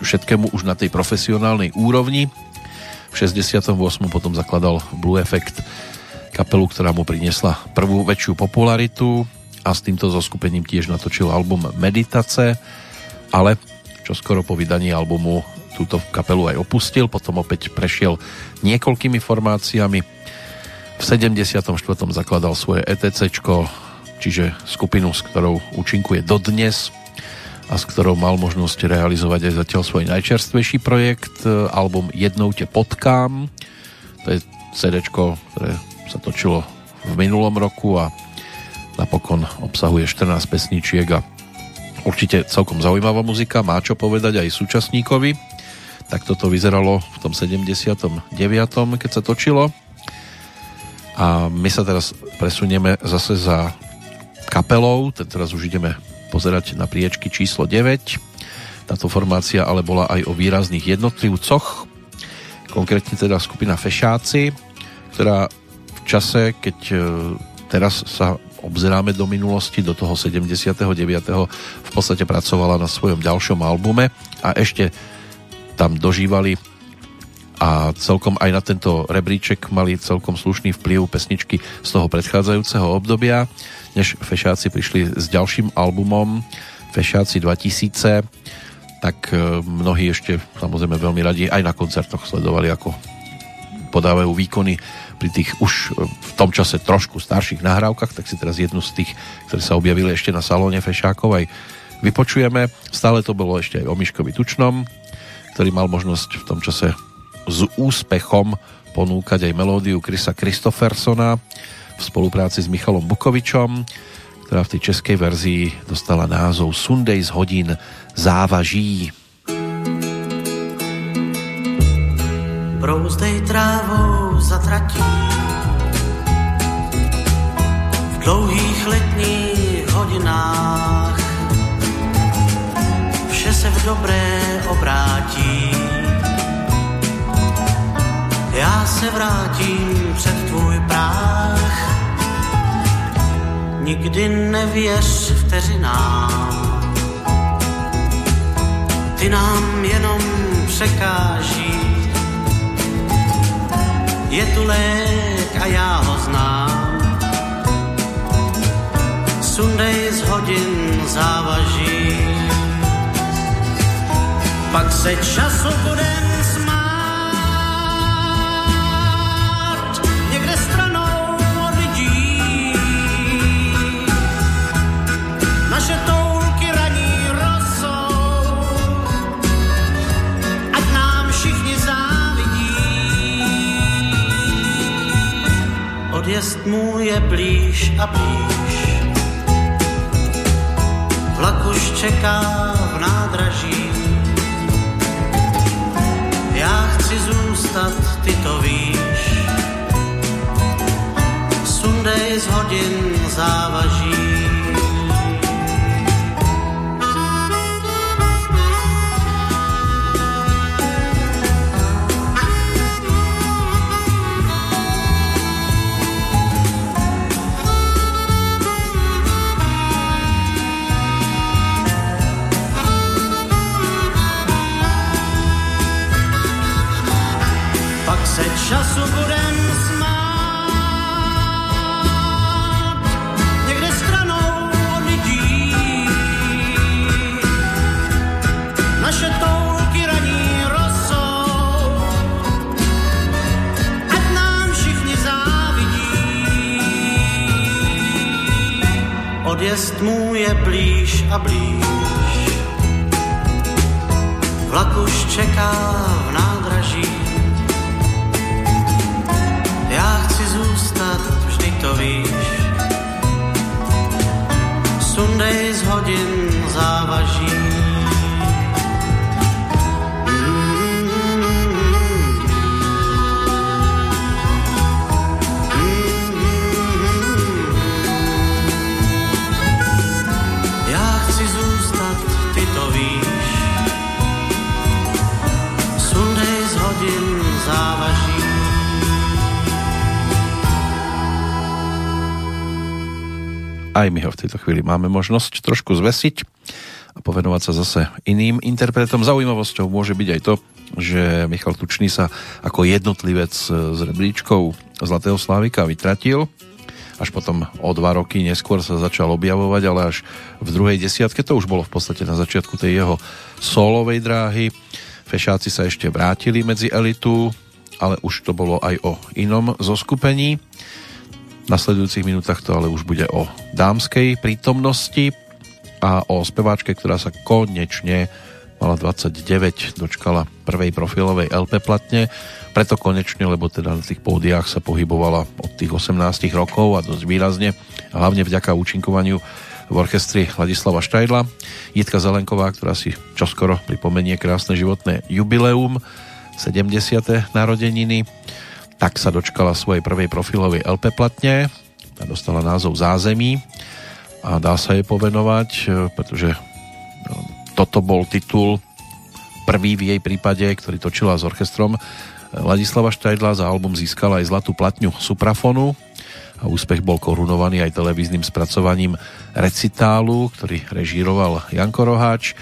všetkému už na tej profesionálnej úrovni. V 68. potom zakladal Blue Effect, kapelu, ktorá mu priniesla prvú väčšiu popularitu a s týmto zoskupením tiež natočil album Meditace, ale čo skoro po vydaní albumu túto kapelu aj opustil, potom opäť prešiel niekoľkými formáciami. V 74. zakladal svoje ETC, čiže skupinu, s ktorou účinkuje dodnes a s ktorou mal možnosť realizovať aj zatiaľ svoj najčerstvejší projekt, album Jednou te potkám. To je CD, ktoré sa točilo v minulom roku a napokon obsahuje 14 pesničiek a určite celkom zaujímavá muzika, má čo povedať aj súčasníkovi tak toto vyzeralo v tom 79. keď sa točilo. A my sa teraz presunieme zase za kapelou, teraz už ideme pozerať na priečky číslo 9. Táto formácia ale bola aj o výrazných jednotlivcoch, konkrétne teda skupina Fešáci, ktorá v čase, keď e, teraz sa obzeráme do minulosti, do toho 79. v podstate pracovala na svojom ďalšom albume a ešte tam dožívali a celkom aj na tento rebríček mali celkom slušný vplyv pesničky z toho predchádzajúceho obdobia, než Fešáci prišli s ďalším albumom Fešáci 2000, tak e, mnohí ešte samozrejme veľmi radi aj na koncertoch sledovali, ako podávajú výkony pri tých už e, v tom čase trošku starších nahrávkach, tak si teraz jednu z tých, ktoré sa objavili ešte na salóne Fešákov aj vypočujeme. Stále to bolo ešte aj o Miškovi Tučnom, ktorý mal možnosť v tom čase s úspechom ponúkať aj melódiu Krisa Kristoffersona v spolupráci s Michalom Bukovičom, ktorá v tej českej verzii dostala názov Sunday z hodín závaží. Brouzdej trávou zatratí v dlouhých letních hodinách vše se v dobré obrátí. Já se vrátím před tvůj práh, nikdy nevěř vteřinám. Ty nám jenom překáží, je tu lék a já ho znám. Sundej z hodin závaží pak se času budem Odjezd můj je blíž a blíž, vlak už čeká v nádraží já chci zůstat, ty to víš. Sundej z hodin závaží. času budem smát. Někde stranou lidí naše touky raní rosou. Ať nám všichni závidí. Odjezd mu je blíž a blíž. Vlak už čeká v nás. Zůstat, vždy to víš. Sundej z hodin závaží. Aj my ho v tejto chvíli máme možnosť trošku zvesiť a povenovať sa zase iným interpretom. Zaujímavosťou môže byť aj to, že Michal Tučný sa ako jednotlivec s rebríčkou Zlatého Slávika vytratil. Až potom o dva roky neskôr sa začal objavovať, ale až v druhej desiatke, to už bolo v podstate na začiatku tej jeho solovej dráhy. Fešáci sa ešte vrátili medzi elitu, ale už to bolo aj o inom zoskupení. Nasledujúcich minútach to ale už bude o dámskej prítomnosti a o speváčke, ktorá sa konečne mala 29, dočkala prvej profilovej LP platne, preto konečne, lebo teda na tých pódiách sa pohybovala od tých 18 rokov a dosť výrazne, hlavne vďaka účinkovaniu v orchestri Ladislava Štajdla. Jitka Zelenková, ktorá si čoskoro pripomenie krásne životné jubileum, 70. narodeniny tak sa dočkala svojej prvej profilovej LP platne, tá dostala názov Zázemí. A dá sa jej povenovať, e, pretože no, toto bol titul prvý v jej prípade, ktorý točila s orchestrom Ladislava Štajdla. Za album získala aj zlatú platňu Suprafonu. A úspech bol korunovaný aj televíznym spracovaním recitálu, ktorý režíroval Janko Roháč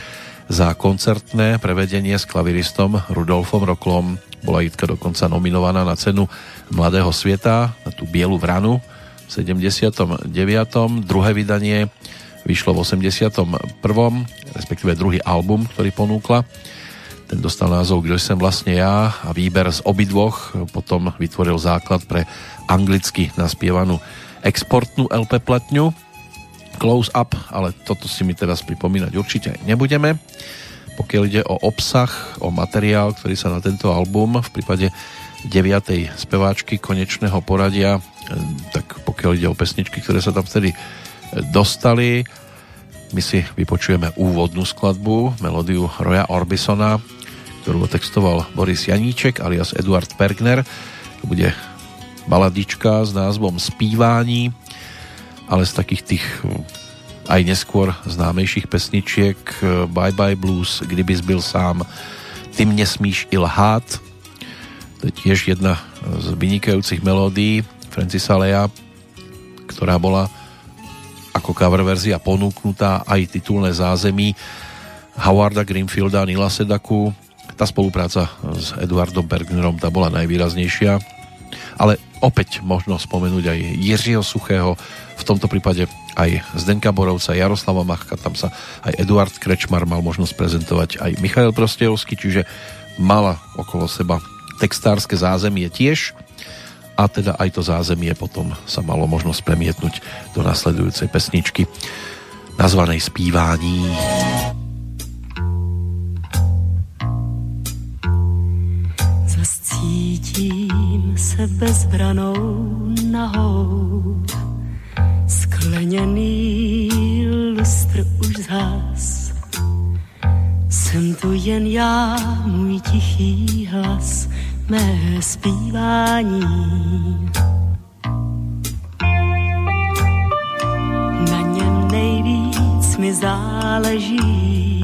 za koncertné prevedenie s klaviristom Rudolfom Roklom bola Jitka dokonca nominovaná na cenu Mladého sveta, na tú bielu vranu v 79. Druhé vydanie vyšlo v 81. respektíve druhý album, ktorý ponúkla. Ten dostal názov Kdo som vlastne ja a výber z obidvoch potom vytvoril základ pre anglicky naspievanú exportnú LP platňu Close Up, ale toto si mi teraz pripomínať určite nebudeme pokiaľ ide o obsah, o materiál, ktorý sa na tento album v prípade 9. speváčky konečného poradia, e, tak pokiaľ ide o pesničky, ktoré sa tam vtedy e, dostali, my si vypočujeme úvodnú skladbu, melódiu Roya Orbisona, ktorú textoval Boris Janíček alias Eduard Pergner. To bude baladička s názvom Spívání, ale z takých tých aj neskôr známejších pesničiek eh, Bye Bye Blues, Kdyby byl sám, Ty mne smíš i lhát, to je tiež jedna z vynikajúcich melódií Francisa Lea, ktorá bola ako cover verzia ponúknutá aj titulné zázemí Howarda Greenfielda a Nila Sedaku. Tá spolupráca s Eduardom Bergnerom tá bola najvýraznejšia, ale opäť možno spomenúť aj Jiřího Suchého, v tomto prípade aj Zdenka Borovca, Jaroslava Machka, tam sa aj Eduard Krečmar mal možnosť prezentovať aj Michail Prostejovský, čiže mala okolo seba textárske zázemie tiež a teda aj to zázemie potom sa malo možnosť premietnúť do nasledujúcej pesničky nazvanej Spívání. Zascítím se bezbranou nahou Skleněný lustr už zhas. Jsem tu jen já, můj tichý hlas, mé zpívání. Na něm nejvíc mi záleží.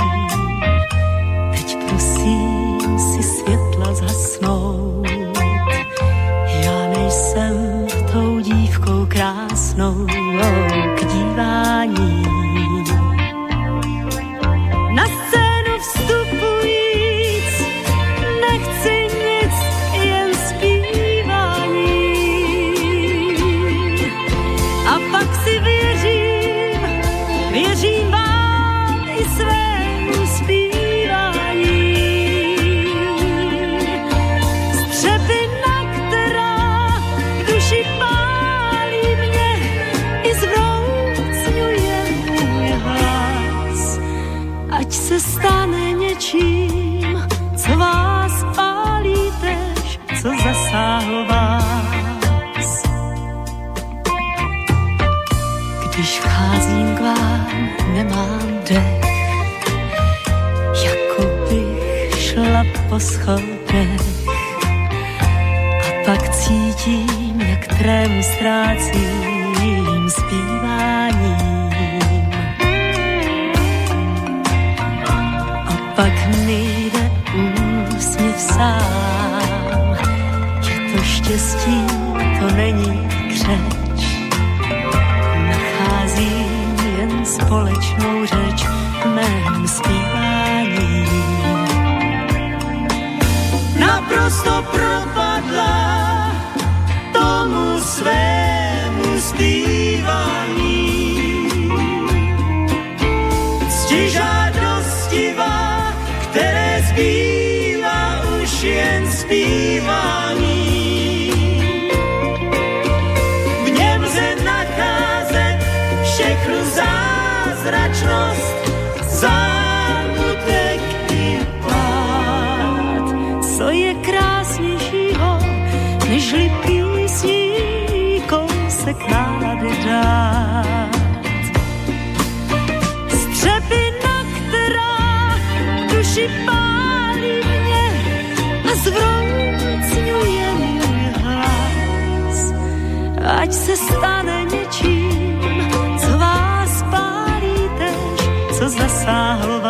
Po schodech. A pak cítím, jak trému ztrácím zpíváním. A pak mi jde úsměv sám. Je to štěstí, to není křeč. Nacházím jen společnou řeč propadla tomu svému zpívání. Pálí mě a zvroucňuje můj hlas. Ať se stane něčím, co vás pálí tež, co zasáhlo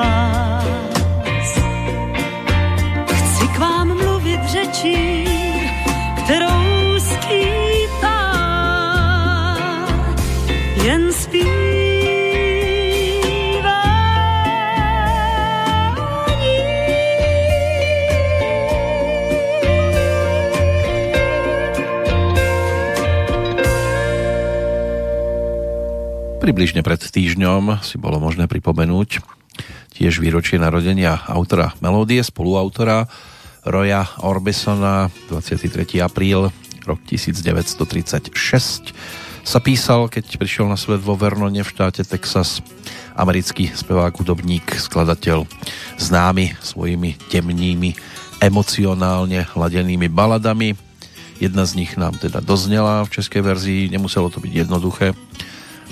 Približne pred týždňom si bolo možné pripomenúť tiež výročie narodenia autora melódie, spoluautora Roya Orbisona 23. apríl rok 1936 sa písal, keď prišiel na svet vo Vernone v štáte Texas americký spevák, hudobník, skladateľ známy svojimi temnými emocionálne hladenými baladami. Jedna z nich nám teda doznela v českej verzii, nemuselo to byť jednoduché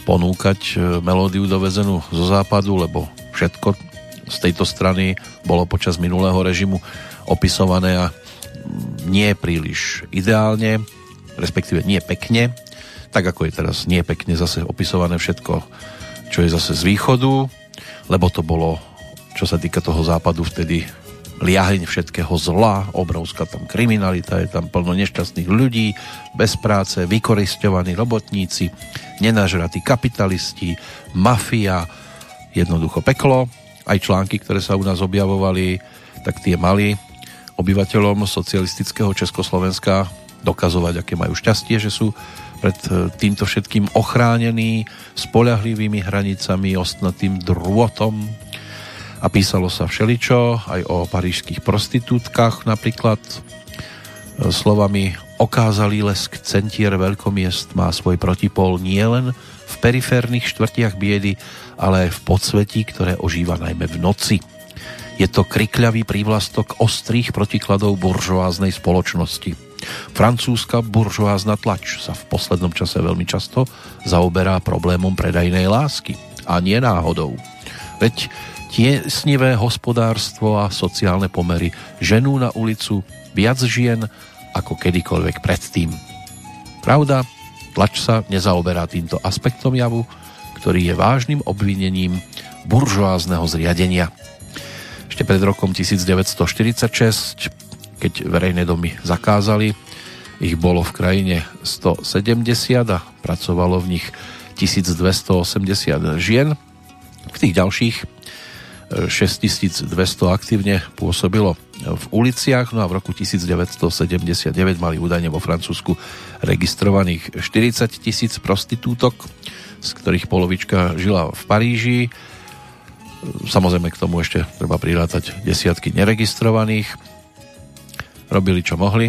ponúkať e, melódiu dovezenú zo západu, lebo všetko z tejto strany bolo počas minulého režimu opisované a nie príliš ideálne, respektíve nie pekne, tak ako je teraz nie pekne zase opisované všetko, čo je zase z východu, lebo to bolo, čo sa týka toho západu vtedy liaheň všetkého zla, obrovská tam kriminalita, je tam plno nešťastných ľudí, bez práce, vykoristovaní robotníci, nenažratí kapitalisti, mafia, jednoducho peklo. Aj články, ktoré sa u nás objavovali, tak tie mali obyvateľom socialistického Československa dokazovať, aké majú šťastie, že sú pred e, týmto všetkým ochránení spolahlivými hranicami, ostnatým drôtom a písalo sa všeličo, aj o parížských prostitútkach napríklad e, slovami okázalý lesk centier veľkomiest má svoj protipol nielen v periférnych štvrtiach biedy, ale aj v podsvetí, ktoré ožíva najmä v noci. Je to krikľavý prívlastok ostrých protikladov buržoáznej spoločnosti. Francúzska buržoázna tlač sa v poslednom čase veľmi často zaoberá problémom predajnej lásky. A nie náhodou. Veď tiesnivé hospodárstvo a sociálne pomery ženú na ulicu viac žien ako kedykoľvek predtým. Pravda, tlač sa nezaoberá týmto aspektom javu, ktorý je vážnym obvinením buržoázneho zriadenia. Ešte pred rokom 1946, keď verejné domy zakázali, ich bolo v krajine 170 a pracovalo v nich 1280 žien. V tých ďalších 6200 aktívne pôsobilo v uliciach, no a v roku 1979 mali údajne vo Francúzsku registrovaných 40 tisíc prostitútok, z ktorých polovička žila v Paríži. Samozrejme k tomu ešte treba prirátať desiatky neregistrovaných. Robili čo mohli.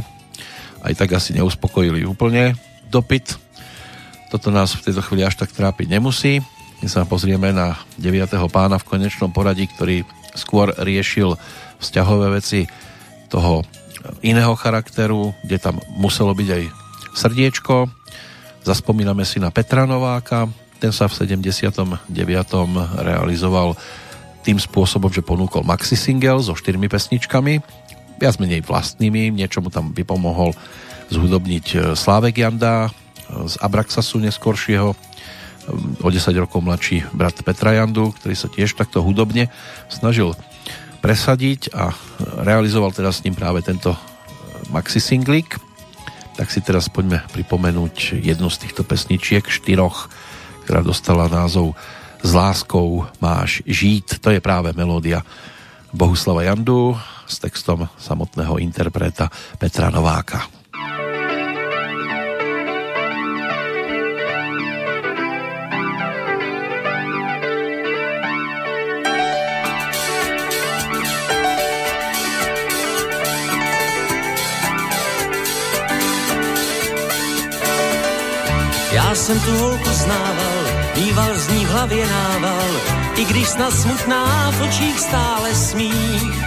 Aj tak asi neuspokojili úplne dopyt. Toto nás v tejto chvíli až tak trápiť nemusí. My sa pozrieme na 9. pána v konečnom poradí, ktorý skôr riešil vzťahové veci toho iného charakteru, kde tam muselo byť aj srdiečko. Zaspomíname si na Petra Nováka, ten sa v 79. realizoval tým spôsobom, že ponúkol maxi single so štyrmi pesničkami, viac menej vlastnými, niečomu tam vypomohol zhudobniť e, Slávek Janda e, z Abraxasu neskoršieho, o 10 rokov mladší brat Petra Jandu, ktorý sa tiež takto hudobne snažil presadiť a realizoval teda s ním práve tento maxi singlik. Tak si teraz poďme pripomenúť jednu z týchto pesničiek, štyroch, ktorá dostala názov S láskou máš žít. To je práve melódia Bohuslava Jandu s textom samotného interpreta Petra Nováka. Jsem tu holku znával, mýval z ní v hlavě nával, i když snad smutná v očích stále smích.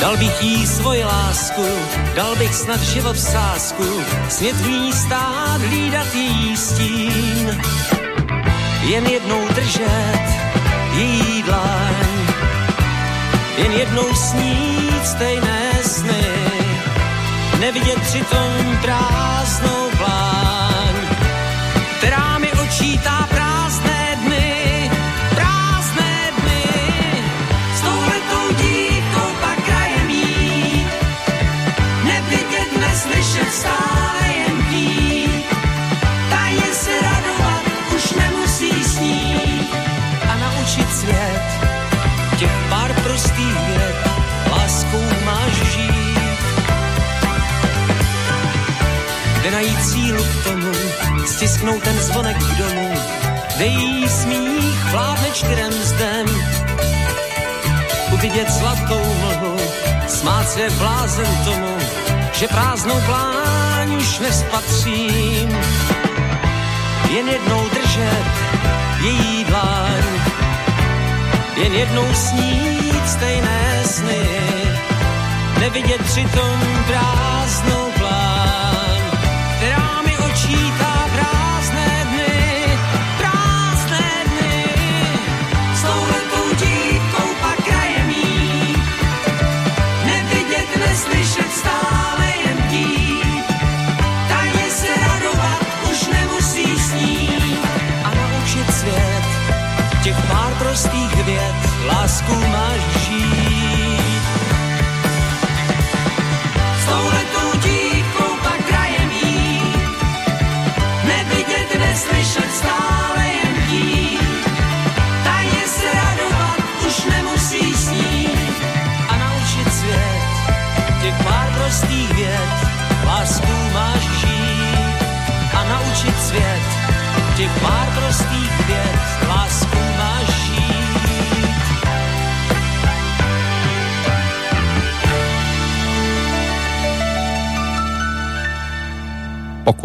Dal bych jí svoji lásku, dal bych snad život v sásku, smět v ní stát, hlídat jí stín. Jen jednou držet její dlaň, jen jednou snít stejné sny, nevidět přitom prázdnou najít sílu k tomu, stisknout ten zvonek k domu, kde jí smích vládne čtyřem zdem. Uvidět zlatou mlhu, smát se blázen tomu, že prázdnou pláň už nespatřím. Jen jednou držet její dlaň, jen jednou snít stejné sny, nevidět přitom prázdnou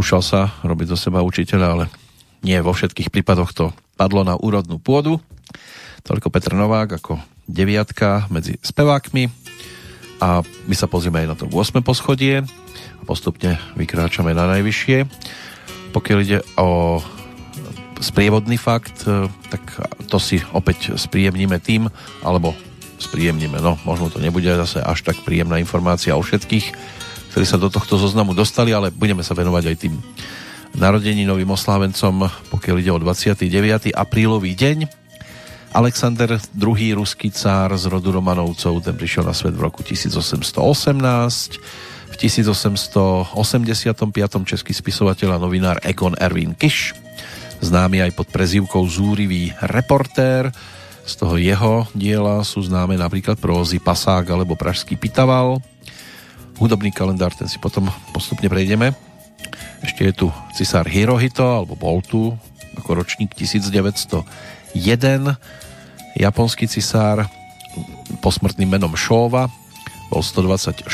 Pokúšal sa robiť zo seba učiteľa, ale nie vo všetkých prípadoch to padlo na úrodnú pôdu. Toľko Petr Novák ako deviatka medzi spevákmi a my sa pozrieme aj na to 8. poschodie a postupne vykráčame na najvyššie. Pokiaľ ide o sprievodný fakt, e, tak to si opäť spríjemníme tým, alebo spríjemníme, no možno to nebude zase až tak príjemná informácia o všetkých, ktorí sa do tohto zoznamu dostali, ale budeme sa venovať aj tým narodeninovým oslávencom, pokiaľ ide o 29. aprílový deň. Alexander II. ruský cár z rodu Romanovcov, ten prišiel na svet v roku 1818. V 1885. český spisovateľ a novinár Ekon Erwin Kiš, známy aj pod prezývkou Zúrivý reportér. Z toho jeho diela sú známe napríklad prózy Pasák alebo Pražský Pitaval. Hudobný kalendár, ten si potom postupne prejdeme. Ešte je tu cisár Hirohito, alebo bol tu ako ročník 1901. Japonský cisár posmrtným menom Šóva bol 124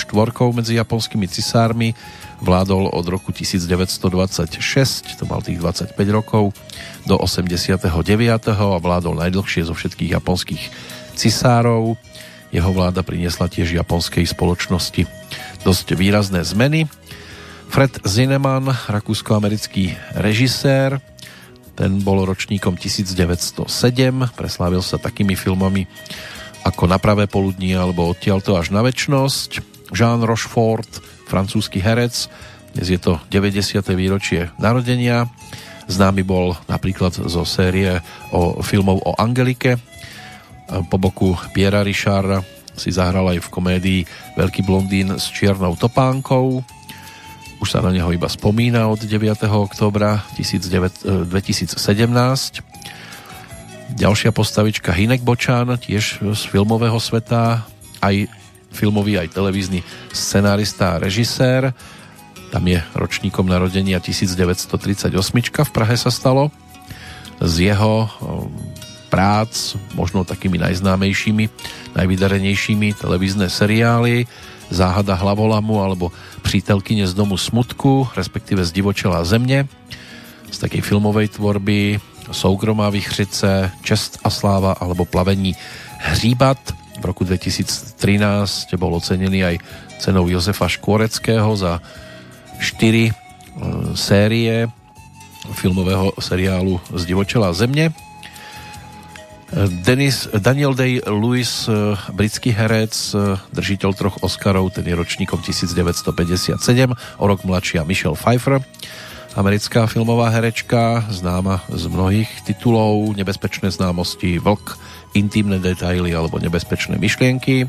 medzi japonskými cisármi, vládol od roku 1926, to mal tých 25 rokov, do 89. a vládol najdlhšie zo všetkých japonských cisárov. Jeho vláda priniesla tiež japonskej spoločnosti dosť výrazné zmeny. Fred Zinnemann, rakúsko-americký režisér, ten bol ročníkom 1907, preslávil sa takými filmami ako Na pravé poludnie alebo Odtiaľto až na väčnosť. Jean Rochefort, francúzsky herec, dnes je to 90. výročie narodenia. Známy bol napríklad zo série o filmov o Angelike. Po boku Piera Richarda si zahral aj v komédii Veľký blondín s čiernou topánkou. Už sa na neho iba spomína od 9. oktobra 2017. Ďalšia postavička Hinek Bočán, tiež z filmového sveta, aj filmový, aj televízny scenárista a režisér. Tam je ročníkom narodenia 1938 v Prahe sa stalo. Z jeho um, prác, možno takými najznámejšími, najvydarenejšími televízne seriály Záhada hlavolamu alebo Přítelkyne z domu smutku, respektíve z Divočela země, z takej filmovej tvorby Soukromá vychřice, Čest a sláva alebo Plavení hříbat. V roku 2013 bol ocenený aj cenou Josefa Škvoreckého za 4 e, série filmového seriálu z Divočela země. Denis, Daniel Day-Lewis, eh, britský herec, eh, držiteľ troch Oscarov, ten je ročníkom 1957, o rok mladšia Michelle Pfeiffer, americká filmová herečka, známa z mnohých titulov, nebezpečné známosti, vlk, intimné detaily alebo nebezpečné myšlienky.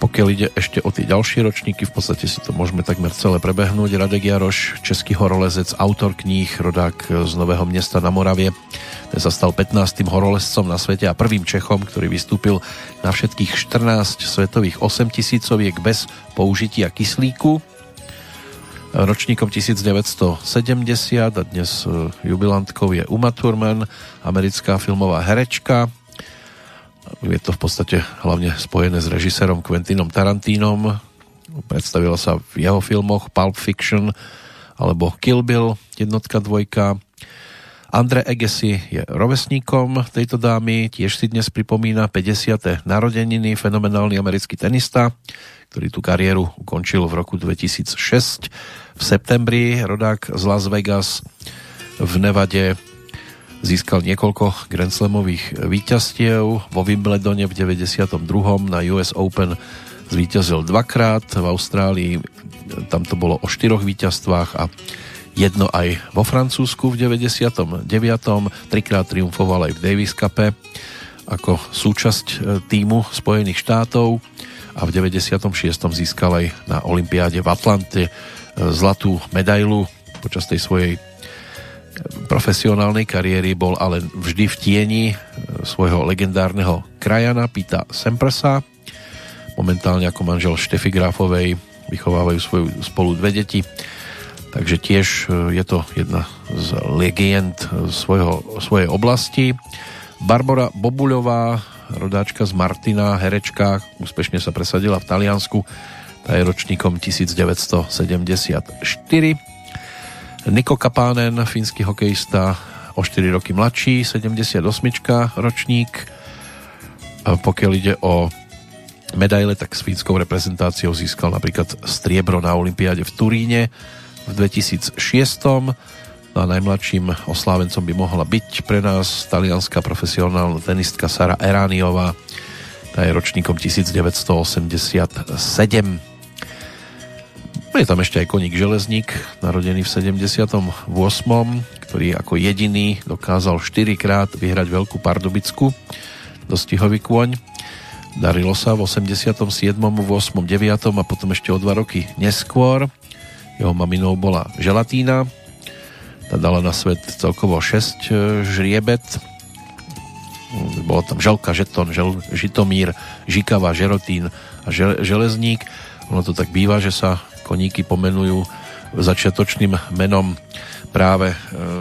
Pokiaľ ide ešte o tie ďalšie ročníky, v podstate si to môžeme takmer celé prebehnúť. Radek Jaroš, český horolezec, autor kníh, rodák z Nového mesta na Moravie. Ten sa stal 15. horolezcom na svete a prvým Čechom, ktorý vystúpil na všetkých 14 svetových 8 tisícoviek bez použitia kyslíku. Ročníkom 1970 a dnes e, jubilantkou je Uma Thurman, americká filmová herečka, je to v podstate hlavne spojené s režisérom Quentinom Tarantínom. Predstavila sa v jeho filmoch Pulp Fiction alebo Kill Bill, jednotka, dvojka. Andre Egesi je rovesníkom tejto dámy, tiež si dnes pripomína 50. narodeniny, fenomenálny americký tenista, ktorý tú kariéru ukončil v roku 2006. V septembri rodák z Las Vegas v Nevade Získal niekoľko Grand Slamových víťazstiev. Vo Wimbledone v 92. na US Open zvíťazil dvakrát. V Austrálii tam to bolo o štyroch víťazstvách a jedno aj vo Francúzsku v 99. Trikrát triumfoval aj v Davis Cup ako súčasť e, týmu Spojených štátov a v 96. získal aj na Olympiáde v Atlante e, zlatú medailu počas tej svojej profesionálnej kariéry bol ale vždy v tieni e, svojho legendárneho krajana Pita Semprsa. Momentálne ako manžel Štefy Grafovej vychovávajú svoju spolu dve deti. Takže tiež e, je to jedna z legend svojho, svojej oblasti. Barbara Bobuľová, rodáčka z Martina, herečka, úspešne sa presadila v Taliansku, tá je ročníkom 1974 Niko Kapánen, fínsky hokejista, o 4 roky mladší, 78 ročník. Pokiaľ ide o medaile, tak s fínskou reprezentáciou získal napríklad striebro na Olympiáde v Turíne v 2006. No a najmladším oslávencom by mohla byť pre nás talianská profesionálna tenistka Sara Erániová. Tá je ročníkom 1987. Je tam ešte aj koník Železník, narodený v 78., ktorý ako jediný dokázal 4 krát vyhrať Veľkú Pardubicku, dostihový kôň. Darilo sa v 87., v 8., 9. a potom ešte o 2 roky neskôr. Jeho maminou bola Želatína, tá dala na svet celkovo 6 e, žriebet. Bolo tam Želka, Žeton, Žel, Žitomír, Žikava, Žerotín a Železník. Ono to tak býva, že sa koníky pomenujú začiatočným menom práve e,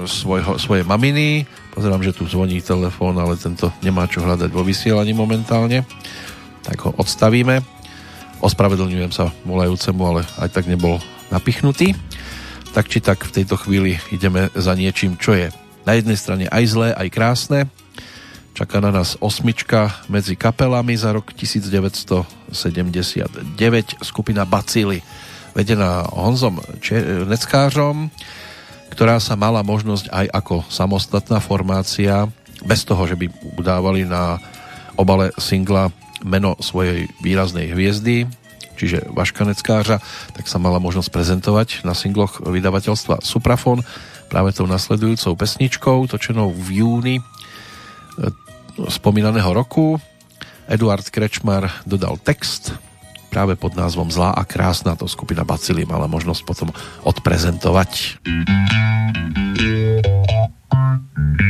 svojho, svojej maminy. Pozerám, že tu zvoní telefón, ale tento nemá čo hľadať vo vysielaní momentálne. Tak ho odstavíme. Ospravedlňujem sa volajúcemu, ale aj tak nebol napichnutý. Tak či tak v tejto chvíli ideme za niečím, čo je na jednej strane aj zlé, aj krásne. Čaká na nás osmička medzi kapelami za rok 1979 skupina Bacily vedená Honzom Neckářom, ktorá sa mala možnosť aj ako samostatná formácia, bez toho, že by udávali na obale singla meno svojej výraznej hviezdy, čiže Vaška Neckářa, tak sa mala možnosť prezentovať na singloch vydavateľstva Suprafon práve tou nasledujúcou pesničkou, točenou v júni spomínaného roku. Eduard Krečmar dodal text práve pod názvom Zlá a krásna. To skupina Bacily mala možnosť potom odprezentovať. sledovala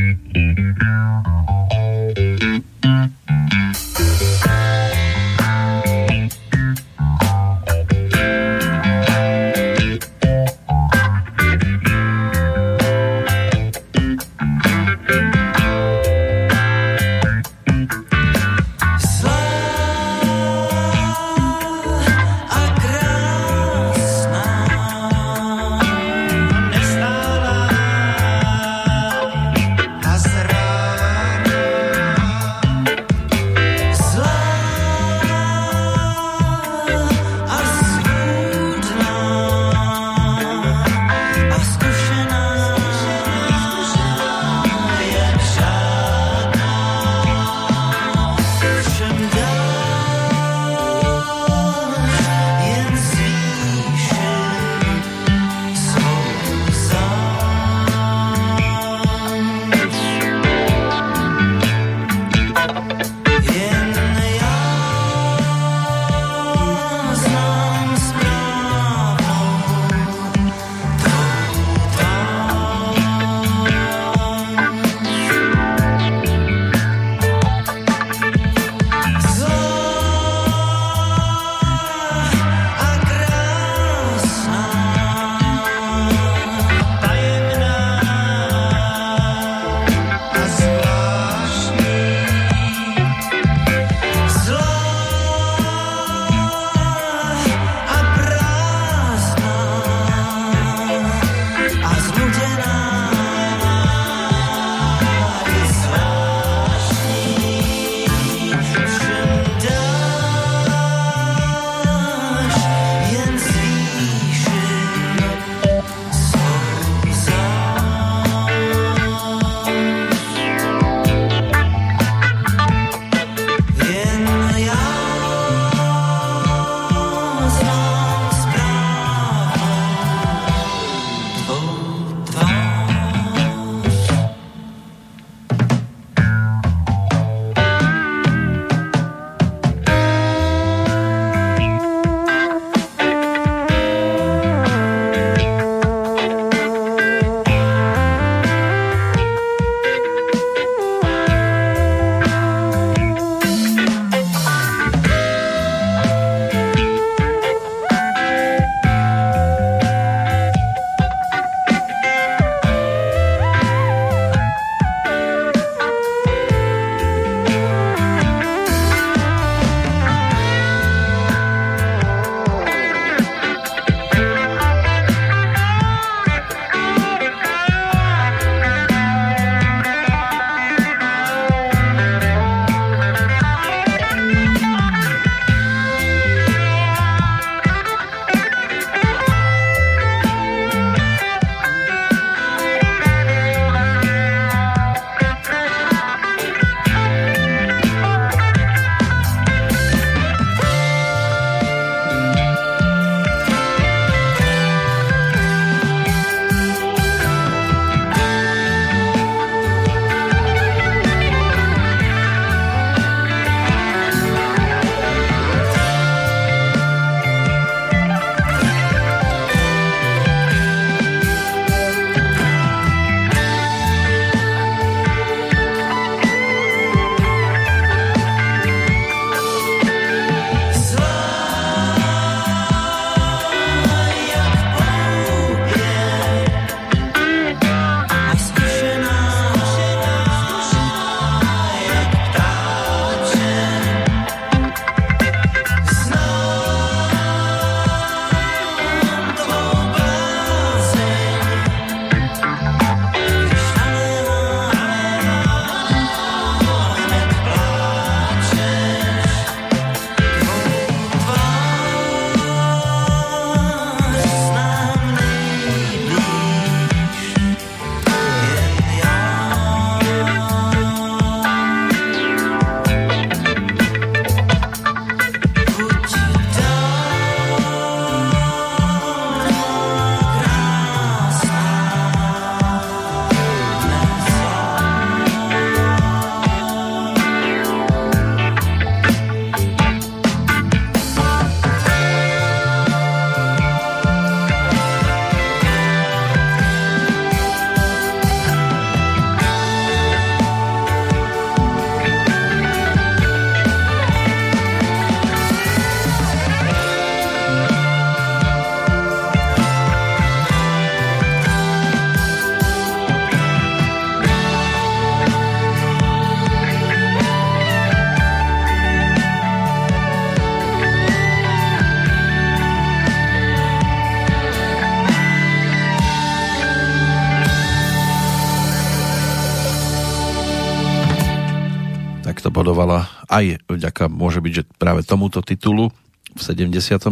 vďaka, môže byť, že práve tomuto titulu v 79.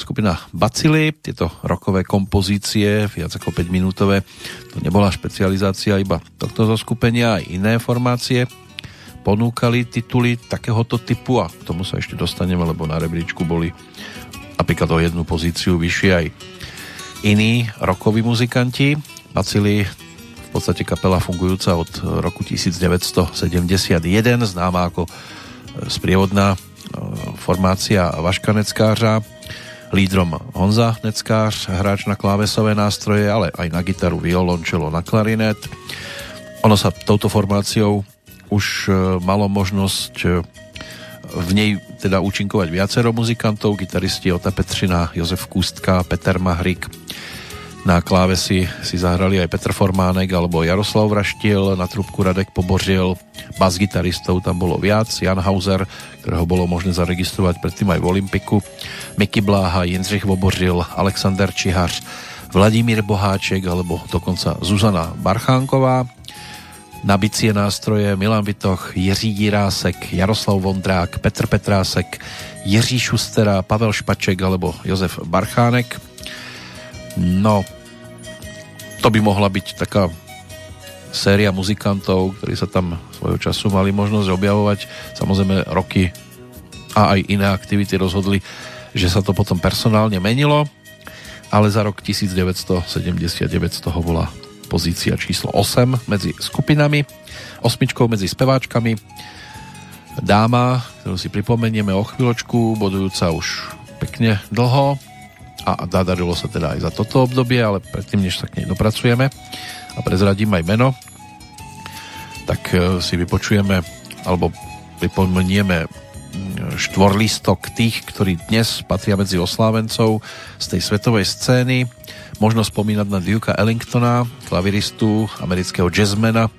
skupina Bacily, tieto rokové kompozície, viac ako 5 minútové, to nebola špecializácia iba tohto zoskupenia, aj iné formácie ponúkali tituly takéhoto typu a k tomu sa ešte dostaneme, lebo na rebríčku boli napríklad o jednu pozíciu vyššie aj iní rokoví muzikanti. Bacili v podstate kapela fungujúca od roku 1971, známa ako sprievodná e, formácia Vaška Neckářa, lídrom Honza Neckář, hráč na klávesové nástroje, ale aj na gitaru, violončelo, na klarinet. Ono sa touto formáciou už e, malo možnosť e, v nej teda účinkovať viacero muzikantov, gitaristi Ota Petřina, Jozef Kústka, Peter Mahrik. Na klávesi si zahrali aj Petr Formánek alebo Jaroslav Vraštil, na trubku Radek Pobořil, bas-gitaristov tam bolo viac, Jan Hauser, ktorého bolo možné zaregistrovať predtým aj v Olympiku, Miky Bláha, Jindřich Vobořil, Alexander Čihař, Vladimír Boháček alebo dokonca Zuzana Barchánková na bicie nástroje Milan Vitoch, Jiří Jirásek, Jaroslav Vondrák, Petr Petrásek, Jiří Šustera, Pavel Špaček alebo Jozef Barchánek. No, to by mohla byť taká séria muzikantov, ktorí sa tam svojho času mali možnosť objavovať. Samozrejme roky a aj iné aktivity rozhodli, že sa to potom personálne menilo, ale za rok 1979 z toho bola pozícia číslo 8 medzi skupinami, osmičkou medzi speváčkami. Dáma, ktorú si pripomenieme o chvíľočku, bodujúca už pekne dlho a zadarilo sa teda aj za toto obdobie, ale predtým, než sa k nej dopracujeme a prezradím aj meno, tak e, si vypočujeme alebo pripomenieme štvorlistok tých, ktorí dnes patria medzi oslávencov z tej svetovej scény Možno spomínať na Duke'a Ellingtona, klaviristu, amerického jazzmana,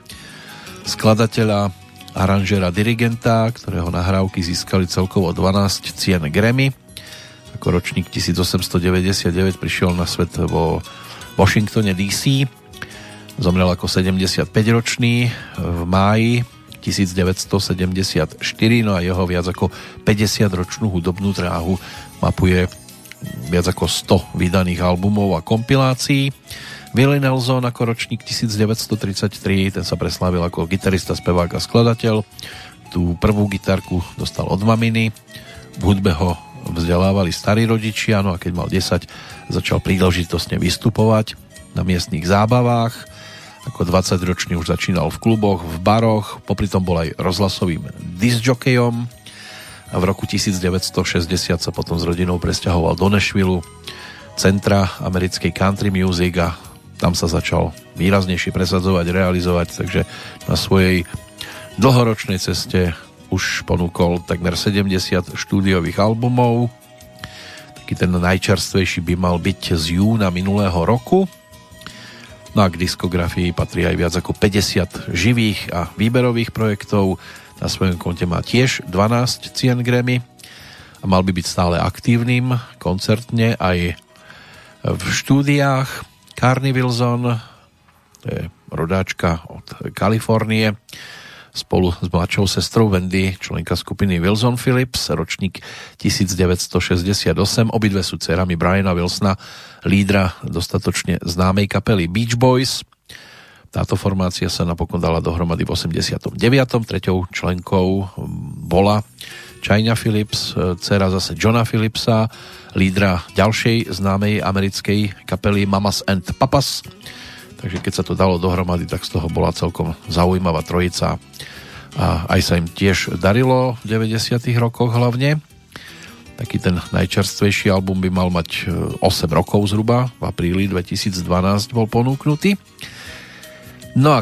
skladateľa, aranžera, dirigenta, ktorého nahrávky získali celkovo 12 cien Grammy. Ako ročník 1899 prišiel na svet vo Washingtone DC. Zomrel ako 75-ročný v máji 1974, no a jeho viac ako 50-ročnú hudobnú dráhu mapuje viac ako 100 vydaných albumov a kompilácií. Willie Nelson ako ročník 1933, ten sa preslávil ako gitarista, spevák a skladateľ. Tú prvú gitarku dostal od maminy, v hudbe ho vzdelávali starí rodičia, no a keď mal 10, začal príležitostne vystupovať na miestnych zábavách. Ako 20-ročný už začínal v kluboch, v baroch, popri tom bol aj rozhlasovým disjokejom, a v roku 1960 sa potom s rodinou presťahoval do Nashville, centra americkej country music a tam sa začal výraznejšie presadzovať, realizovať, takže na svojej dlhoročnej ceste už ponúkol takmer 70 štúdiových albumov. Taký ten najčerstvejší by mal byť z júna minulého roku. No a k diskografii patrí aj viac ako 50 živých a výberových projektov, na svojom konte má tiež 12 cien Grammy a mal by byť stále aktívnym koncertne aj v štúdiách. Carney Wilson, to je rodáčka od Kalifornie, spolu s mladšou sestrou Wendy, členka skupiny Wilson Phillips, ročník 1968. Obidve sú dcerami Briana Wilsona, lídra dostatočne známej kapely Beach Boys. Táto formácia sa napokon dala dohromady v 89. Treťou členkou bola China Phillips, dcera zase Johna Phillipsa, lídra ďalšej známej americkej kapely Mamas and Papas. Takže keď sa to dalo dohromady, tak z toho bola celkom zaujímavá trojica. A aj sa im tiež darilo v 90. rokoch hlavne. Taký ten najčerstvejší album by mal mať 8 e, rokov zhruba, v apríli 2012 bol ponúknutý. No a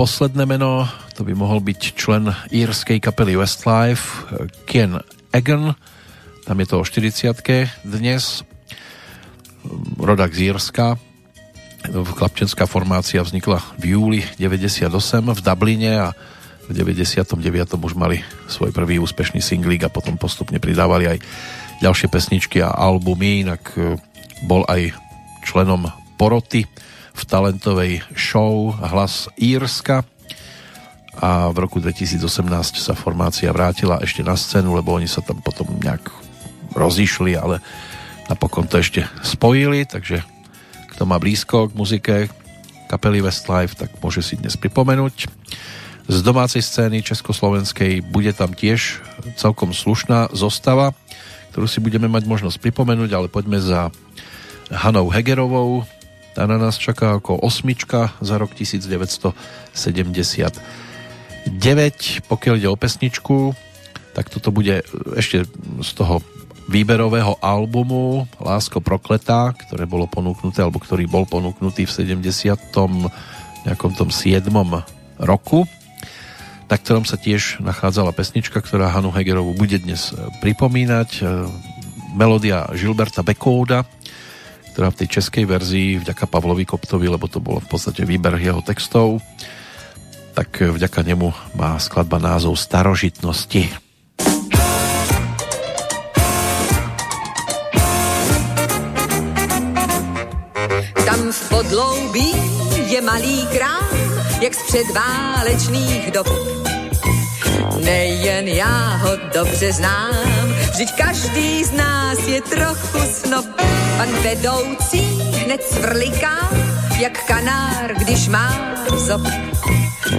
posledné meno, to by mohol byť člen írskej kapely Westlife, Ken Egan, tam je to o 40 dnes, rodak z Írska, chlapčenská formácia vznikla v júli 98 v Dubline a v 99. už mali svoj prvý úspešný singlík a potom postupne pridávali aj ďalšie pesničky a albumy, inak e, bol aj členom poroty v talentovej show Hlas Írska a v roku 2018 sa formácia vrátila ešte na scénu, lebo oni sa tam potom nejak rozišli, ale napokon to ešte spojili, takže kto má blízko k muzike kapely Westlife, tak môže si dnes pripomenúť. Z domácej scény československej bude tam tiež celkom slušná zostava, ktorú si budeme mať možnosť pripomenúť, ale poďme za Hanou Hegerovou. Tá na nás čaká ako osmička za rok 1970 9, pokiaľ ide o pesničku, tak toto bude ešte z toho výberového albumu Lásko prokletá, ktoré bolo ponúknuté, alebo ktorý bol ponúknutý v 70. nejakom tom 7. roku, na ktorom sa tiež nachádzala pesnička, ktorá Hanu Hegerovu bude dnes e, pripomínať. E, melódia Žilberta Bekouda, ktorá v tej českej verzii vďaka Pavlovi Koptovi, lebo to bolo v podstate výber jeho textov, tak vďaka nemu má skladba názov Starožitnosti. Tam v podloubí je malý krám, jak z předválečných dob. Nejen já ho dobře znám, vždyť každý z nás je trochu snob. Pan vedoucí hned svrliká, jak kanár, když má zob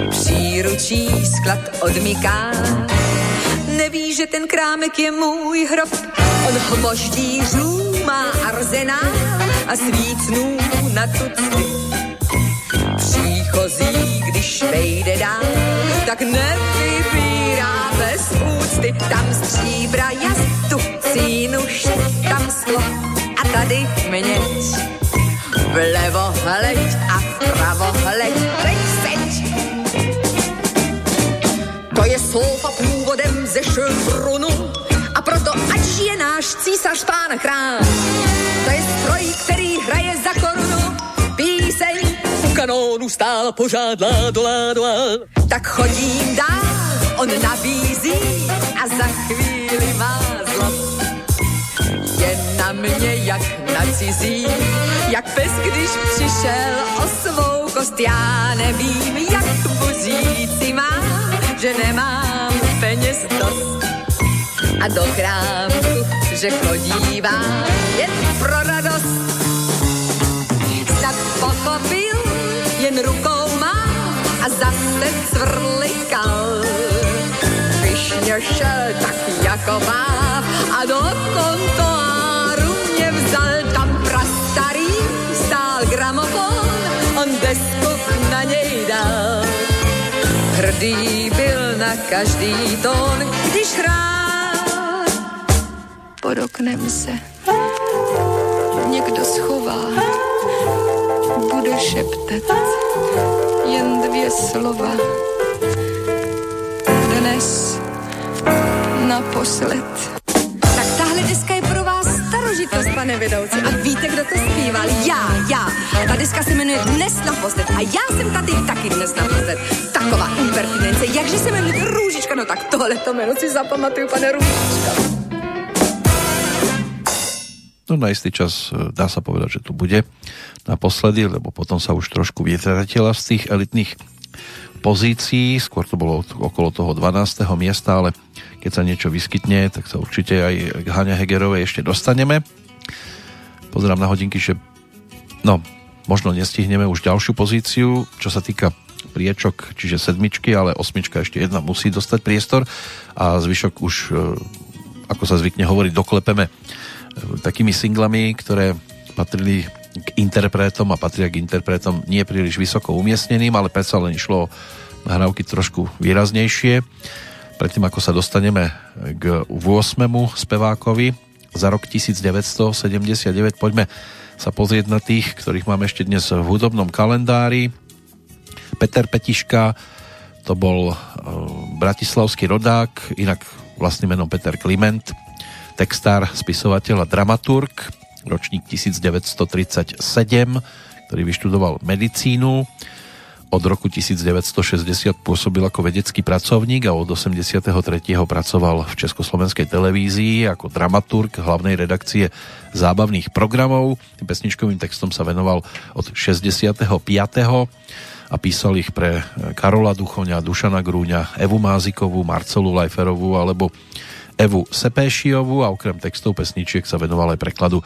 příručí sklad odmyká. Neví, že ten krámek je můj hrob. On hmoždířů má arzenál a svícnů na tucty. Příchozí, když vejde dál, tak nevybírá bez úcty. Tam stříbra jazdu, cínuš, tam sklo a tady měč. Vlevo hleď a vpravo hleď, to je slova původem ze Ševrunu a proto ať je náš císař pán chrán. To je stroj, který hraje za korunu píseň. U kanónu stál pořád ládo, ládo, ládo. Tak chodím dál, on nabízí a za chvíli má zlo. Je na mě jak na cizí, jak pes, když přišel o svou kost. Já nevím, jak vozíci má že nemám peněz dost. A do krámku, že chodívá jen pro radost. Snad pochopil, jen rukou má a zase cvrlikal. Vyšně šel tak jako má a do kontoáru Hrdý byl na každý tón, když hrál. Pod oknem se někdo schová, bude šeptat jen dvě slova. Dnes naposled. Starožitost, pane vedoucí. A víte, kdo to zpíval? Já, já. Ta deska se jmenuje Dnes naposled. A já jsem tady taky dnes naposled. Taková impertinence. Jakže se jmenuje Růžička? No tak tohle to jméno si zapamatuju, pane Růžička. No na istý čas e, dá sa povedať, že tu bude naposledy, lebo potom sa už trošku vytratila z tých elitných pozícií, skôr to bolo okolo toho 12. miesta, ale keď sa niečo vyskytne, tak sa určite aj k Hane Hegerovej ešte dostaneme. Pozerám na hodinky, že no, možno nestihneme už ďalšiu pozíciu, čo sa týka priečok, čiže sedmičky, ale osmička ešte jedna musí dostať priestor a zvyšok už, e, ako sa zvykne hovoriť, doklepeme e, takými singlami, ktoré patrili k interpretom a patria k interpretom nie príliš vysoko umiestneným, ale predsa len išlo nahrávky trošku výraznejšie. Predtým, ako sa dostaneme k 8. spevákovi za rok 1979, poďme sa pozrieť na tých, ktorých máme ešte dnes v hudobnom kalendári. Peter Petiška, to bol e, bratislavský rodák, inak vlastným menom Peter Kliment, textár, spisovateľ a dramaturg, ročník 1937, ktorý vyštudoval medicínu. Od roku 1960 pôsobil ako vedecký pracovník a od 83. pracoval v Československej televízii ako dramaturg hlavnej redakcie zábavných programov. Pesničkovým textom sa venoval od 65 a písal ich pre Karola Duchoňa, Dušana Grúňa, Evu Mázikovú, Marcelu Lajferovú alebo Evu Sepéšiovú a okrem textov pesničiek sa venoval aj prekladu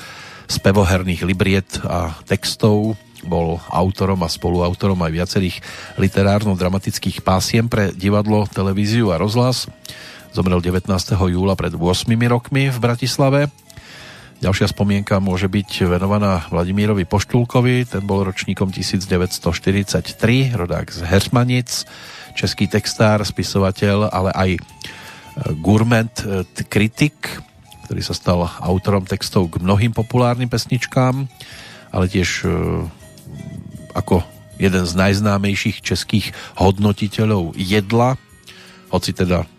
spevoherných libriet a textov. Bol autorom a spoluautorom aj viacerých literárno-dramatických pásiem pre divadlo, televíziu a rozhlas. Zomrel 19. júla pred 8 rokmi v Bratislave. Ďalšia spomienka môže byť venovaná Vladimírovi Poštulkovi, ten bol ročníkom 1943, rodák z Hermanic, český textár, spisovateľ, ale aj Gourmet eh, kritik, ktorý sa stal autorom textov k mnohým populárnym pesničkám, ale tiež eh, ako jeden z najznámejších českých hodnotiteľov jedla, hoci teda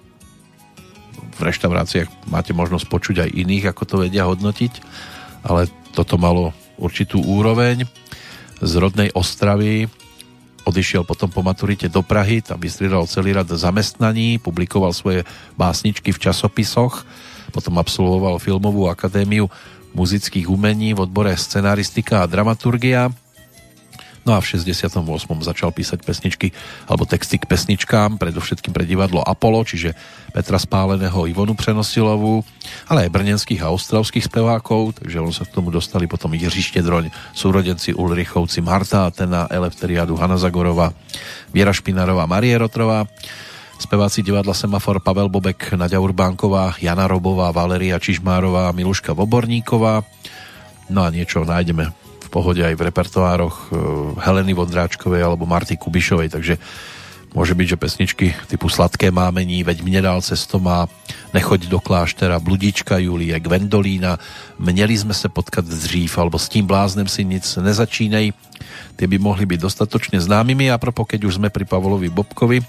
v reštauráciách máte možnosť počuť aj iných, ako to vedia hodnotiť, ale toto malo určitú úroveň. Z rodnej Ostravy Odišiel potom po maturite do Prahy, tam vystriedal celý rad zamestnaní, publikoval svoje básničky v časopisoch, potom absolvoval Filmovú akadémiu muzických umení v odbore scenaristika a dramaturgia No a v 68. začal písať pesničky alebo texty k pesničkám, predovšetkým pre divadlo Apollo, čiže Petra Spáleného, Ivonu Prenosilovú, ale aj brnenských a ostravských spevákov, takže on sa k tomu dostali potom Jiří Štedroň, súrodenci Ulrichovci, Marta Atena, Elefteriadu, Hanna Zagorova, Viera Špinarová, Marie Rotrová, speváci divadla Semafor Pavel Bobek, Nadia Urbánková, Jana Robová, Valeria Čižmárová, Miluška Voborníková. No a niečo nájdeme pohode aj v repertoároch e, Heleny Vondráčkovej alebo Marty Kubišovej, takže môže byť, že pesničky typu Sladké mámení, Veď mne dál cesto má, Nechoď do kláštera, Bludička Julie, Gwendolína, Měli sme se potkat dřív, alebo S tím bláznem si nic nezačínej. Tie by mohli byť dostatočne známymi a propo, keď už sme pri Pavlovi Bobkovi,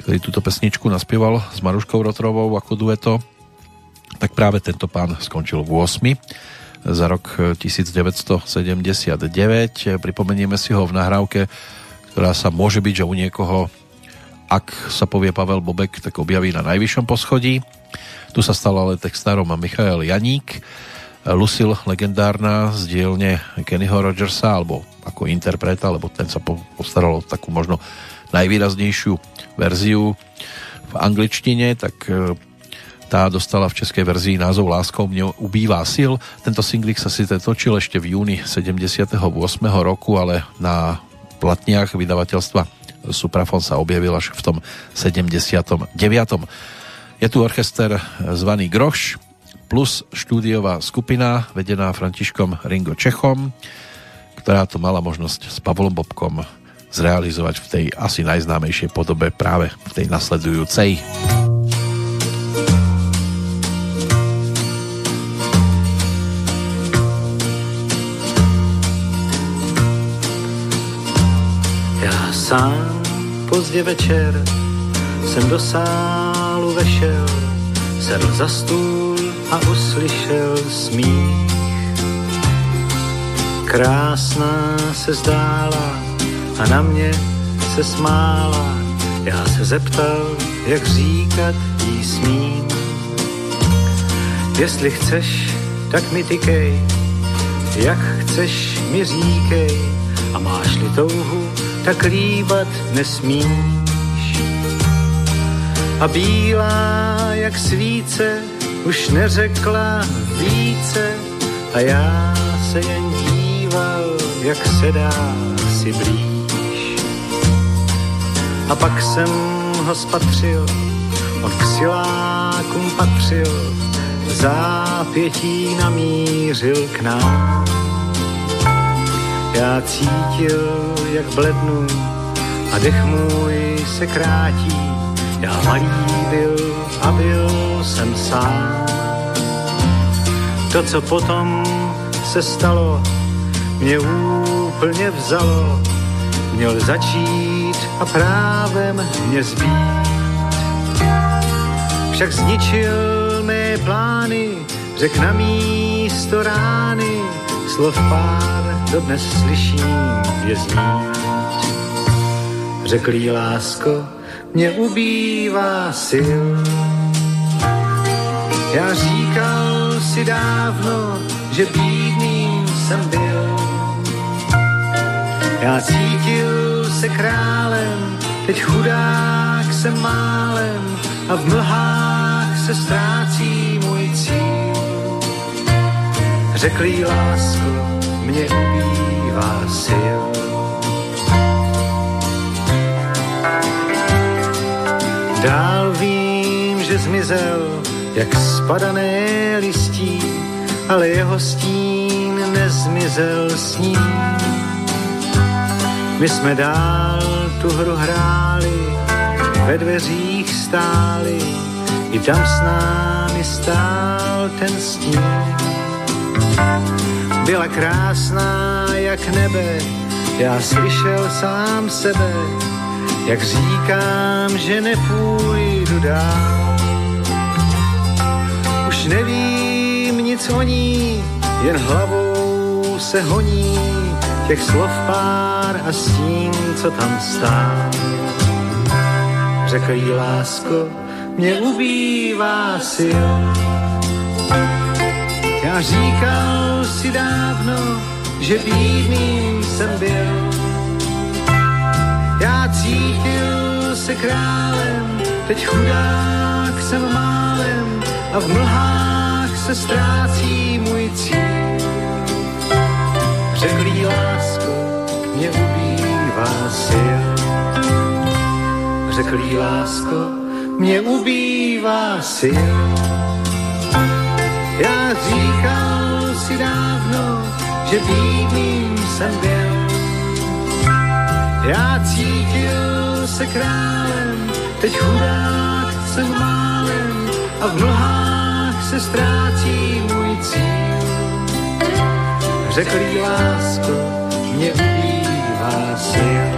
ktorý túto pesničku naspieval s Maruškou Rotrovou ako dueto, tak práve tento pán skončil v 8 za rok 1979. Pripomenieme si ho v nahrávke, ktorá sa môže byť, že u niekoho, ak sa povie Pavel Bobek, tak objaví na najvyššom poschodí. Tu sa stal ale textárom Michael Janík, Lucille legendárna z dielne Kennyho Rogersa, alebo ako interpreta, lebo ten sa postaral o takú možno najvýraznejšiu verziu v angličtine, tak tá dostala v českej verzii názov Láskou mne ubývá sil. Tento singlik sa si točil ešte v júni 78. roku, ale na platniach vydavateľstva Suprafon sa objavil až v tom 79. Je tu orchester zvaný Groš plus štúdiová skupina vedená Františkom Ringo Čechom, ktorá to mala možnosť s Pavlom Bobkom zrealizovať v tej asi najznámejšej podobe práve v tej nasledujúcej. Sám pozdě večer jsem do sálu vešel, sedl za stůl a uslyšel smích. Krásná se zdála a na mě se smála. Já se zeptal, jak říkat jí smím. Jestli chceš, tak mi tykej, jak chceš mi říkej a máš-li touhu, tak líbat nesmíš. A bílá jak svíce už neřekla více a já se jen díval, jak se dá si blíž. A pak jsem ho spatřil, on k silákům patřil, zápětí namířil k nám já cítil, jak blednu a dech můj se krátí. Já malý byl a byl jsem sám. To, co potom se stalo, mě úplně vzalo. Měl začít a právem mě zbít. Však zničil mé plány, řek na místo rány, slov pár dodnes slyším je znít. Řekl jí lásko, mě ubývá sil. Já říkal si dávno, že bídným jsem byl. Já cítil se králem, teď chudák jsem málem a v mlhách se ztrácí můj cíl. Řekl jí lásko, mě ubývá sil. Dál vím, že zmizel, jak spadané listí, ale jeho stín nezmizel s ním. My jsme dál tu hru hráli, ve dveřích stáli, i tam s námi stál ten stín. Byla krásná jak nebe, já slyšel sám sebe, jak říkám, že nepůjdu dál. Už nevím nic o ní, jen hlavou se honí těch slov pár a stín, co tam stál. Řekl jí lásko, mě ubývá sil. Říkal si dávno, že bídným jsem byl. Já cítil se králem, teď chudák jsem málem a v mlhách se ztrácí můj cíl. Řekl jí lásko, mě ubývá sil. Řekl jí lásko, mě ubývá sil. Já říkal si dávno, že bídným jsem byl. Já cítil se králem, teď chudák jsem málem a v mlhách se ztrácí můj cíl. Řekl lásko, mě ubývá sil.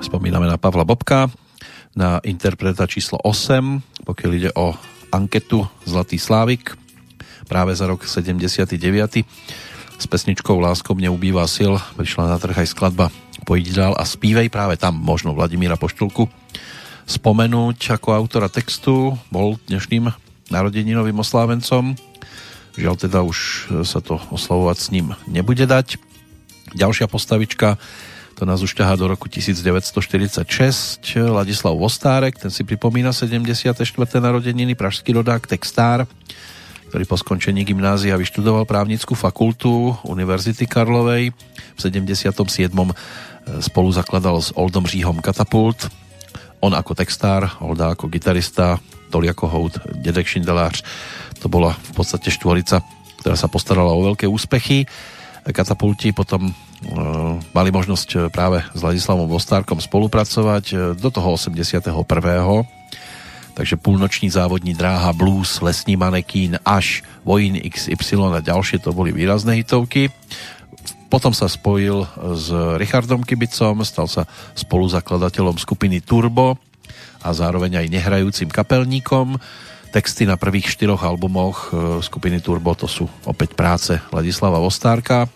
Spomíname na Pavla Bobka, na interpreta číslo 8, pokiaľ ide o anketu Zlatý Slávik, práve za rok 79. S pesničkou Láskou mne ubýva sil prišla na trh aj skladba Pojď dál a spívej, práve tam možno Vladimíra Poštulku spomenúť ako autora textu, bol dnešným narodeninovým oslávencom. Žiaľ teda už sa to oslavovať s ním nebude dať. Ďalšia postavička to nás už ťahá do roku 1946. Ladislav Vostárek, ten si pripomína 74. narodeniny, pražský rodák, textár, ktorý po skončení gymnázia vyštudoval právnickú fakultu Univerzity Karlovej. V 77. spolu zakladal s Oldom Říhom Katapult. On ako textár, Olda ako gitarista, Toli ako hout, Dedek Šindelář. To bola v podstate štvorica, ktorá sa postarala o veľké úspechy. Katapulti potom mali možnosť práve s Ladislavom Vostárkom spolupracovať do toho 81. Takže púlnoční závodní dráha, blues, lesní manekín, až Vojín XY a ďalšie to boli výrazné hitovky. Potom sa spojil s Richardom Kibicom, stal sa spoluzakladateľom skupiny Turbo a zároveň aj nehrajúcim kapelníkom. Texty na prvých štyroch albumoch skupiny Turbo to sú opäť práce Ladislava Vostárka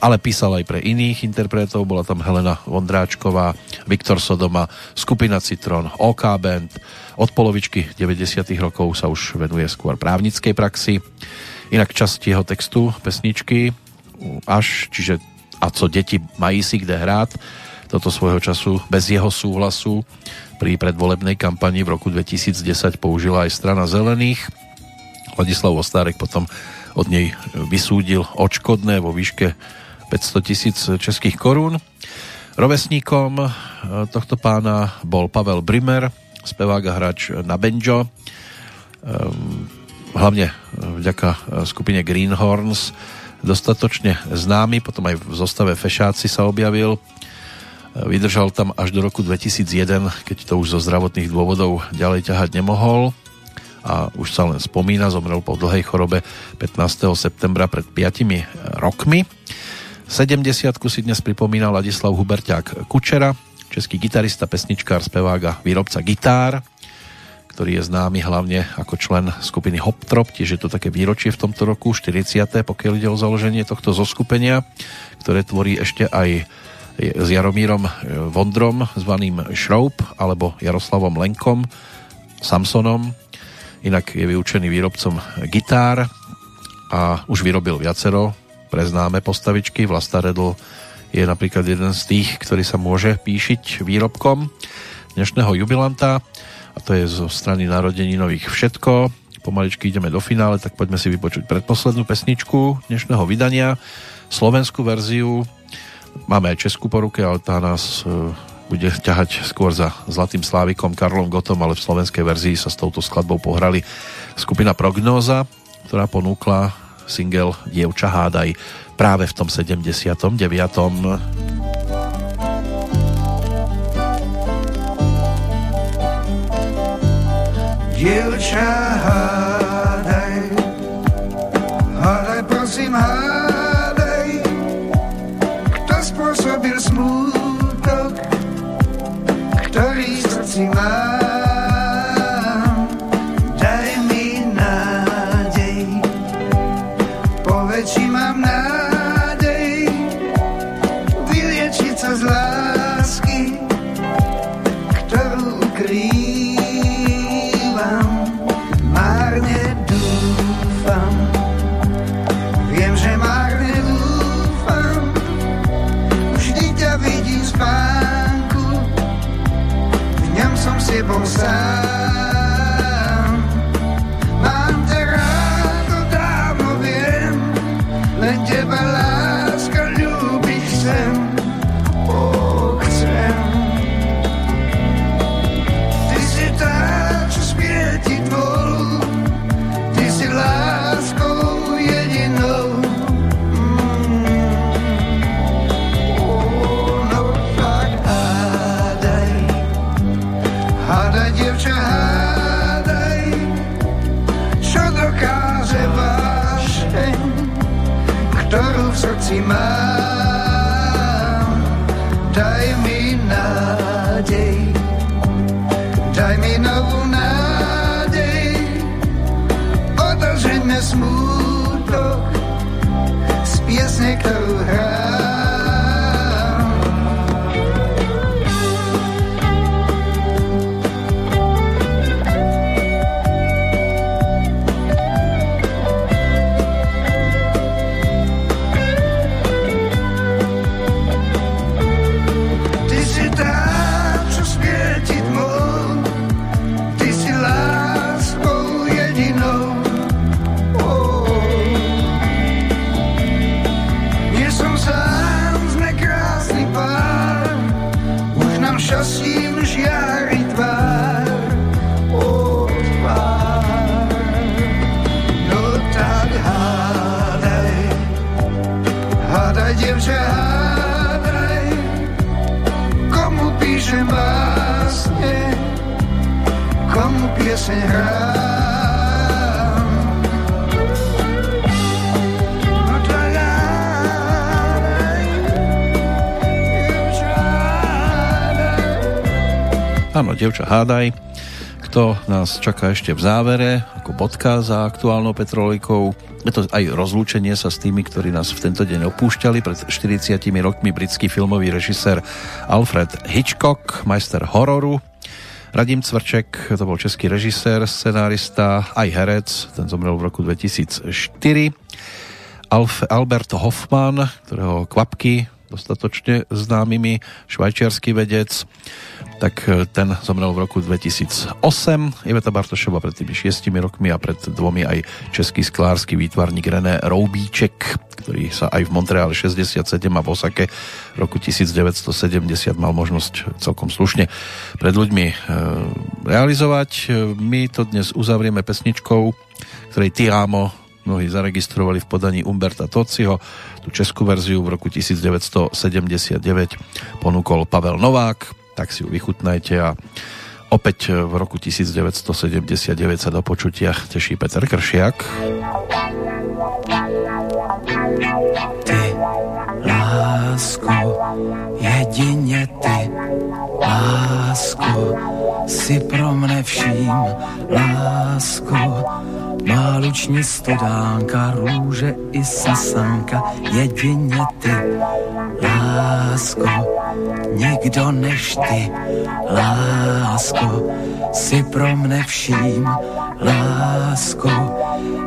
ale písal aj pre iných interpretov, bola tam Helena Vondráčková, Viktor Sodoma, skupina Citron, OK Band. Od polovičky 90. rokov sa už venuje skôr právnickej praxi. Inak časť jeho textu, pesničky, až, čiže a co deti mají si kde hrát, toto svojho času bez jeho súhlasu pri predvolebnej kampani v roku 2010 použila aj strana zelených. Ladislav Ostárek potom od nej vysúdil odškodné vo výške 500 tisíc českých korún. Rovesníkom e, tohto pána bol Pavel Brimer, spevák a hráč na banjo. Ehm, hlavne vďaka skupine Greenhorns dostatočne známy, potom aj v zostave Fešáci sa objavil. E, vydržal tam až do roku 2001, keď to už zo zdravotných dôvodov ďalej ťahať nemohol a už sa len spomína, zomrel po dlhej chorobe 15. septembra pred 5 rokmi. 70 si dnes pripomína Ladislav Huberťák Kučera, český gitarista, pesničkár, spevák a výrobca gitár, ktorý je známy hlavne ako člen skupiny Hoptrop, tiež je to také výročie v tomto roku, 40. pokiaľ ide o založenie tohto zoskupenia, ktoré tvorí ešte aj s Jaromírom Vondrom, zvaným Šroub, alebo Jaroslavom Lenkom, Samsonom. Inak je vyučený výrobcom gitár a už vyrobil viacero preznáme postavičky. Vlasta Redl je napríklad jeden z tých, ktorý sa môže píšiť výrobkom dnešného jubilanta a to je zo strany narodeninových všetko. Pomaličky ideme do finále, tak poďme si vypočuť predposlednú pesničku dnešného vydania, slovenskú verziu. Máme aj českú poruke, ale tá nás e, bude ťahať skôr za Zlatým Slávikom Karlom Gotom, ale v slovenskej verzii sa s touto skladbou pohrali skupina Prognóza, ktorá ponúkla single Dievča hádaj práve v tom 79. Dievča hádaj, hádaj prosím hádaj, kto spôsobil smútok, ktorý srdci mám. Ňom som s devča hádaj. Kto nás čaká ešte v závere, ako bodka za aktuálnou Petrolikou. Je to aj rozlúčenie sa s tými, ktorí nás v tento deň opúšťali. Pred 40 rokmi britský filmový režisér Alfred Hitchcock, majster hororu. Radim Cvrček, to bol český režisér, scenárista, aj herec, ten zomrel v roku 2004. Alf, Albert Hoffman, ktorého kvapky dostatočne známymi, švajčiarsky vedec, tak e, ten zomrel v roku 2008. Iveta Bartošova pred tými šiestimi rokmi a pred dvomi aj český sklársky výtvarník René Roubíček, ktorý sa aj v Montreale 67 a v Osake v roku 1970 mal možnosť celkom slušne pred ľuďmi e, realizovať. E, My to dnes uzavrieme pesničkou, ktorej Ti amo mnohí zaregistrovali v podaní Umberta Tociho. Tú českú verziu v roku 1979 ponúkol Pavel Novák, tak si ju vychutnajte a opäť v roku 1979 sa do počutia teší Peter Kršiak. Ty, lásko, jedině ty, lásko, si pro mne vším, lásko, má luční stodánka, růže i sasanka, jedině ty, lásko, nikdo než ty, lásko, si pro mne vším, Lásko,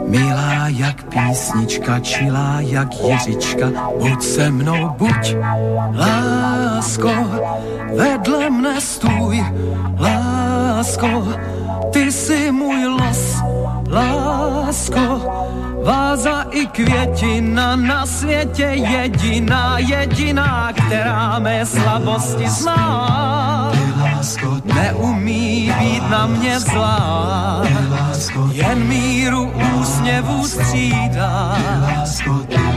milá jak písnička, čilá jak Jiřička, buď se mnou, buď. Lásko, vedle mne stůj, lásko, ty si můj los, lásko, váza i květina na světě jediná, jediná, která mé slabosti zná. Neumí být na mě zlá, jen míru úsměvu střídá.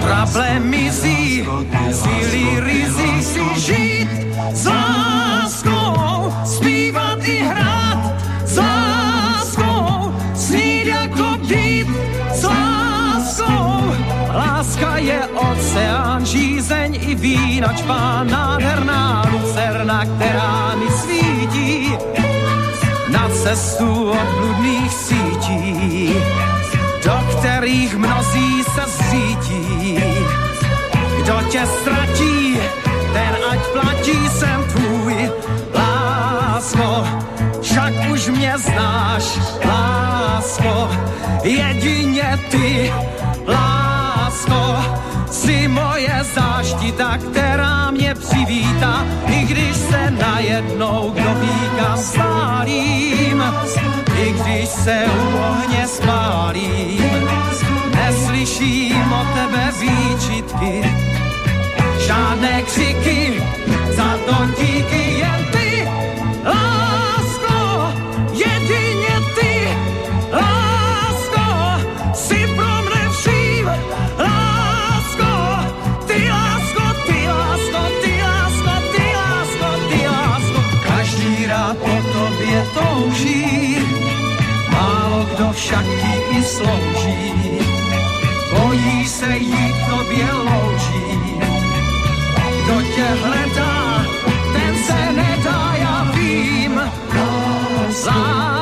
Problém mizí, síly rizí si žít s láskou, zpívat i hrát být s láskou. Láska je oceán, žízeň i vína, čpá nádherná lucerna, která mi svítí na cestu od bludných sítí, do kterých mnozí se zřítí. Kdo tě ztratí, ten ať platí, jsem tvůj, lásko, už mě znáš, lásko, jedině ty, lásko, si moje záštita, která mě přivítá, i když se najednou kdo ví kam i když se u ohně spálím, neslyším od tebe výčitky, žádné křiky, za to díky jen ty, však ti i slouží, bojí se jít tobě louží, kdo tě hledá, ten se nedá, já vím. Lásko,